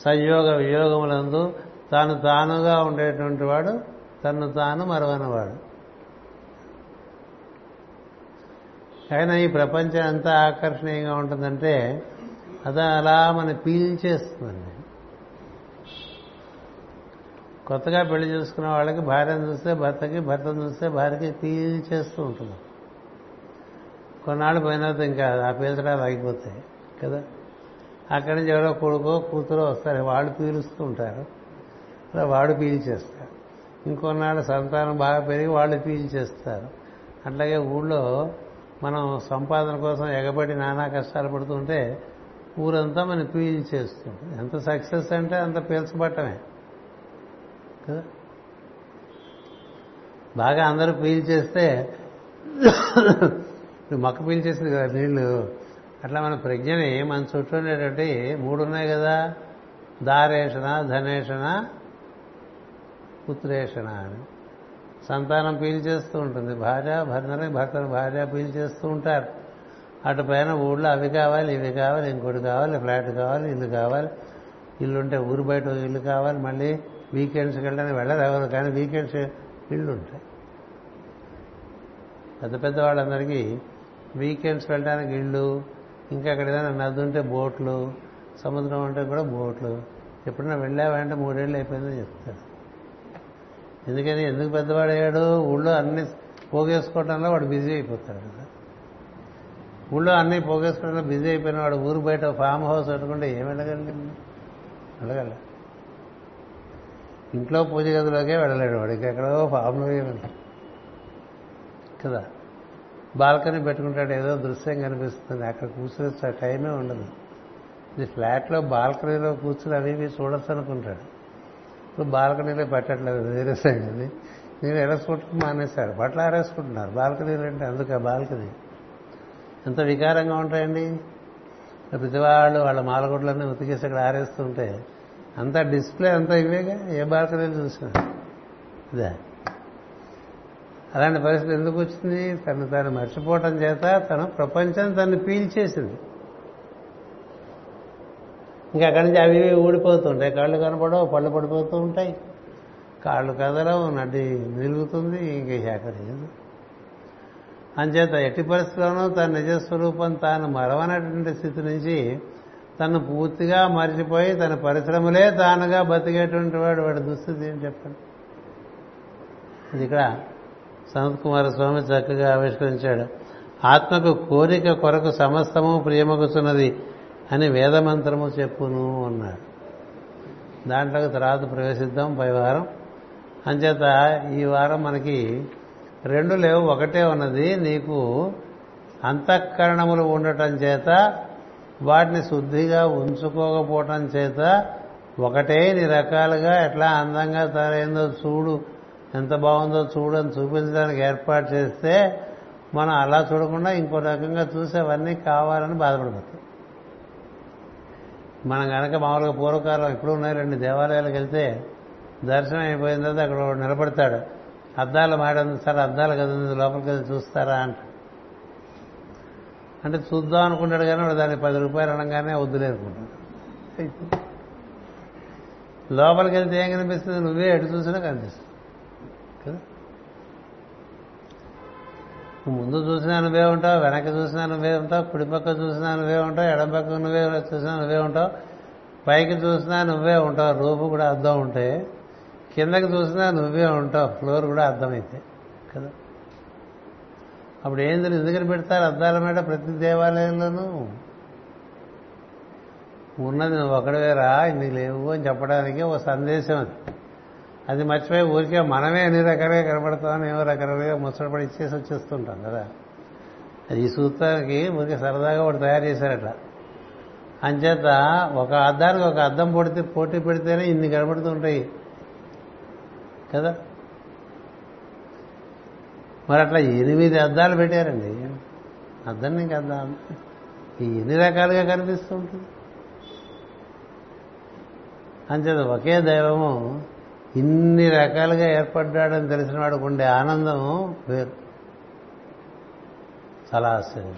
సంయోగ వియోగములందు తాను తానుగా ఉండేటువంటి వాడు తను తాను మరవనవాడు. కానీ ఈ ప్రపంచం ఎంత ఆకర్షణీయంగా ఉంటుందంటే అది అలా మన పీల్చేస్తుందండి కొత్తగా పెళ్ళి చేసుకున్న వాళ్ళకి భార్యను చూస్తే భర్తకి భర్తను చూస్తే భార్యకి పీల్చేస్తూ ఉంటుంది. కొన్నాళ్ళు పోయిన తర్వాత ఇంకా ఆ పీల్చడాలు ఆగిపోతాయి కదా? అక్కడి నుంచి ఎవరో కొడుకో కూతురో వస్తారు వాళ్ళు పీలుస్తూ ఉంటారు. అలా వాడు పీల్చేస్తారు ఇంకొన్నాళ్ళు సంతానం బాగా పెరిగి వాళ్ళు పీల్చేస్తారు అట్లాగే ఊళ్ళో మనం సంపాదన కోసం ఎగబడి నానా కష్టాలు పడుతుంటే ఊరంతా మనం పీల్చేస్తుంది ఎంత సక్సెస్ అంటే అంత పీల్చబట్టమే. కదా? బాగా అందరూ పీల్చేస్తే ఇప్పుడు మొక్క పీల్చేసింది కదా నీళ్ళు అట్లా మన ప్రజ్ఞని మన చుట్టూ ఉండేటువంటి మూడు ఉన్నాయి కదా. దారేషణ ధనేషణ పుత్రేషణ అని. సంతానం పీల్చేస్తూ ఉంటుంది. భార్య భర్తని భర్తను భార్య పీల్చేస్తూ ఉంటారు. అటు పైన ఊళ్ళో అవి కావాలి ఇవి కావాలి ఇంకోటి కావాలి ఫ్లాట్ కావాలి ఇల్లు కావాలి. ఇల్లు ఉంటే ఊరు బయట ఇల్లు కావాలి మళ్ళీ వీకెండ్స్కి వెళ్ళడానికి వెళ్ళరు ఎవరు కానీ వీకెండ్స్ ఇళ్ళు ఉంటాయి పెద్ద పెద్ద వాళ్ళందరికీ వీకెండ్స్ వెళ్ళడానికి ఇళ్ళు ఇంకా అక్కడ ఏదైనా నది ఉంటే బోట్లు సముద్రం ఉంటే కూడా బోట్లు. ఎప్పుడైనా వెళ్ళావంటే మూడేళ్ళు అయిపోయిందని చెప్తారు. ఎందుకని? ఎందుకు పెద్దవాడయ్యాడు ఊళ్ళో అన్ని పోగేసుకోవడంలో వాడు బిజీ అయిపోతాడు. కదా ఊళ్ళో అన్ని పోగేసుకోవడంలో బిజీ అయిపోయిన వాడు ఊరు బయట ఫామ్ హౌస్ పెట్టుకుంటే ఏం వెళ్ళగలండి? వెళ్ళగల. ఇంట్లో పూజ గదిలోకే వెళ్ళలేడు వాడు. ఇంకెక్కడో ఫామ్లో కదా? బాల్కనీ పెట్టుకుంటాడు. ఏదో దృశ్యం కనిపిస్తుంది. అక్కడ కూర్చునే టైమే ఉండదు. ఇది ఫ్లాట్లో బాల్కనీలో కూర్చుని అవి ఇవి చూడొచ్చు అనుకుంటాడు. ఇప్పుడు బాల్కనీలో పెట్టట్లేదు వేరే సంగతి నేను ఎరేసుకుంటూ మానేశాడు. బట్టలు ఆరేసుకుంటున్నారు. బాల్కనీలు అంటే అందుకే బాల్కనీ. ఎంత వికారంగా ఉంటాయండి. ప్రతివాళ్ళు వాళ్ళ మాలగుడ్లన్నీ ఉతికేసి అక్కడ ఆరేస్తుంటే అంత డిస్ప్లే అంతా ఇవేగా? ఏ బాల్కనీలు చూసినా? ఇదే అలాంటి పరిస్థితి ఎందుకు వచ్చింది? తను తాను మర్చిపోవటం చేత తను ప్రపంచం తను పీల్చేసింది. ఇంకా అక్కడి నుంచి అవి ఇవి ఊడిపోతుంటాయి. కాళ్ళు కనపడవు పళ్ళు పడిపోతూ ఉంటాయి. కాళ్ళు కదలవు నడ్డి నిలుగుతుంది ఇంక అక్కడ అంచేత ఎట్టి పరిస్థితుల్లోనూ తన నిజస్వరూపం తాను మరవనటువంటి స్థితి నుంచి తను పూర్తిగా మర్చిపోయి తన పరిశ్రమలే తానుగా బతికేటువంటి వాడు వాడి దుస్థితి ఏం చెప్పండి? అది ఇక్కడ సనత్ కుమార స్వామి చక్కగా ఆవిష్కరించాడు. ఆత్మకు కోరిక కొరకు సమస్తము ప్రియమగుతున్నది అని వేదమంత్రము చెప్పును అన్నాడు. దాంట్లోకి తర్వాత ప్రవేశిద్దాం పై వారం అంచేత ఈ వారం మనకి రెండు లేవు ఒకటే ఉన్నది. నీకు అంతఃకరణములు ఉండటం చేత వాటిని శుద్ధిగా ఉంచుకోకపోవటం చేత ఒకటే నీ రకాలుగా ఎట్లా అందంగా తయారైందో చూడు. ఎంత బాగుందో చూడని చూపించడానికి ఏర్పాటు చేస్తే మనం అలా చూడకుండా ఇంకో రకంగా చూసి అవన్నీ కావాలని బాధపడిపోతాం మనం కనుక మామూలుగా పూర్వకాలం ఎప్పుడు ఉన్నాయి రెండు దేవాలయాలకు వెళ్తే దర్శనం అయిపోయిన తర్వాత అక్కడ నిలబడతాడు. అద్దాలు మాడంది సార్ అద్దాలు కదా లోపలికి వెళ్ళి చూస్తారా అంట. అంటే చూద్దాం అనుకున్నాడు కానీ వాడు దానికి పది రూపాయలు అనగానే వద్దులేనుకుంటాడు లోపలికి వెళ్తే ఏం కనిపిస్తుంది? నువ్వే ఎటు చూసినా కనిపిస్తుంది కదా నువ్వు ముందు చూసినా నువ్వే ఉంటావు వెనక చూసినా నువ్వే ఉంటావు కుడి పక్క చూసినా నువ్వే ఉంటావు ఎడం పక్క నువ్వే చూసినా నువ్వే ఉంటావు పైకి చూసినా నువ్వే ఉంటావు రూపు కూడా అర్థం ఉంటే కిందకి చూసినా నువ్వే ఉంటావు ఫ్లోర్ కూడా అర్థమైతే కదా? అప్పుడు ఏం తెలియదు ఎందుకని పెడతారు అద్దాల మీద ప్రతి దేవాలయంలోనూ? ఉన్నది నువ్వు ఒకడవేరా ఇన్ని లేవు అని చెప్పడానికి ఒక సందేశం అది. అది మర్చిపోయి ఊరికే మనమే అన్ని రకాలుగా కనబడతామని ఏమో రకరకాలుగా ముచ్చటపడి ఇచ్చేసి వచ్చేస్తుంటాం కదా. అది ఈ సూత్రానికి ఊరికే సరదాగా ఒకటి తయారు చేశారట. అంచేత ఒక అద్దానికి ఒక అద్దం పొడితే పోటీ పెడితేనే ఇన్ని కనబడుతుంటాయి కదా. మరి అట్లా ఎనిమిది అద్దాలు పెట్టారండి. అద్దం నీకు అద్దం ఎన్ని రకాలుగా కనిపిస్తుంటుంది అంచేత ఒకే దైవము ఇన్ని రకాలుగా ఏర్పడ్డాడని తెలిసిన వాడికి ఉండే ఆనందం వేరు. చాలా ఆశ్చర్యం.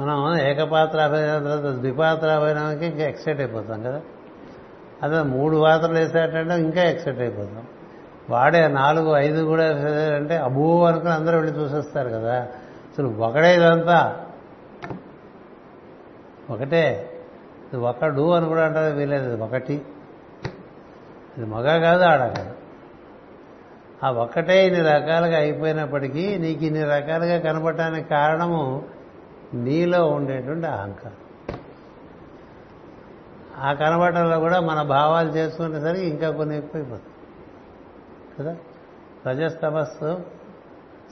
మనం ఏకపాత్ర అభినయం తర్వాత ద్విపాత్ర అభినయానికి ఇంకా ఎక్సైట్ అయిపోతాం కదా. అదే మూడు పాత్రలు వేసేటంటే ఇంకా ఎక్సైట్ అయిపోతాం. వాడే నాలుగు ఐదు కూడా అంటే అబూ అనుకుని అందరూ వెళ్ళి చూసేస్తారు కదా. అసలు ఒకడే ఇదంతా. ఒకటే. ఇది ఒకడు అని కూడా అంటారు వీలేదు ఇది ఒకటి. ఇది మగ కాదు ఆడ కాదు. ఆ ఒక్కటే ఇన్ని రకాలుగా అయిపోయినప్పటికీ నీకు ఇన్ని రకాలుగా కనపడటానికి కారణము నీలో ఉండేటువంటి అహంకారం. ఆ కనబడటంలో కూడా మన భావాలు చేసుకునేసరికి ఇంకా కొన్ని ఎక్కువైపోతాయి. కదా? రజస్తమస్సు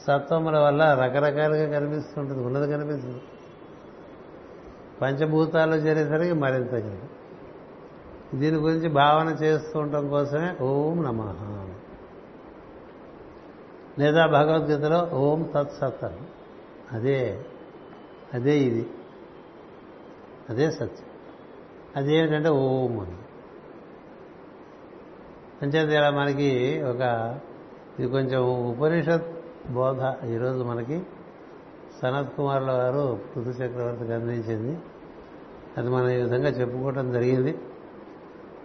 సత్వముల వల్ల రకరకాలుగా కనిపిస్తుంటుంది ఉన్నది కనిపిస్తుంది. పంచభూతాలు చేరేసరికి మరింత కనిపిస్తుంది. దీని గురించి భావన చేస్తూ ఉండటం కోసమే ఓం నమ. లేదా భగవద్గీతలో ఓం తత్సత్ అదే అదే ఇది. అదే సత్యం. అదేమిటంటే ఓం అని. అంచేది ఇలా మనకి ఒక ఇది కొంచెం ఉపనిషత్ బోధ. ఈరోజు మనకి సనత్ కుమార్ల వారు పృథు చక్రవర్తికి అందించింది. అది మనం ఈ విధంగా చెప్పుకోవటం జరిగింది.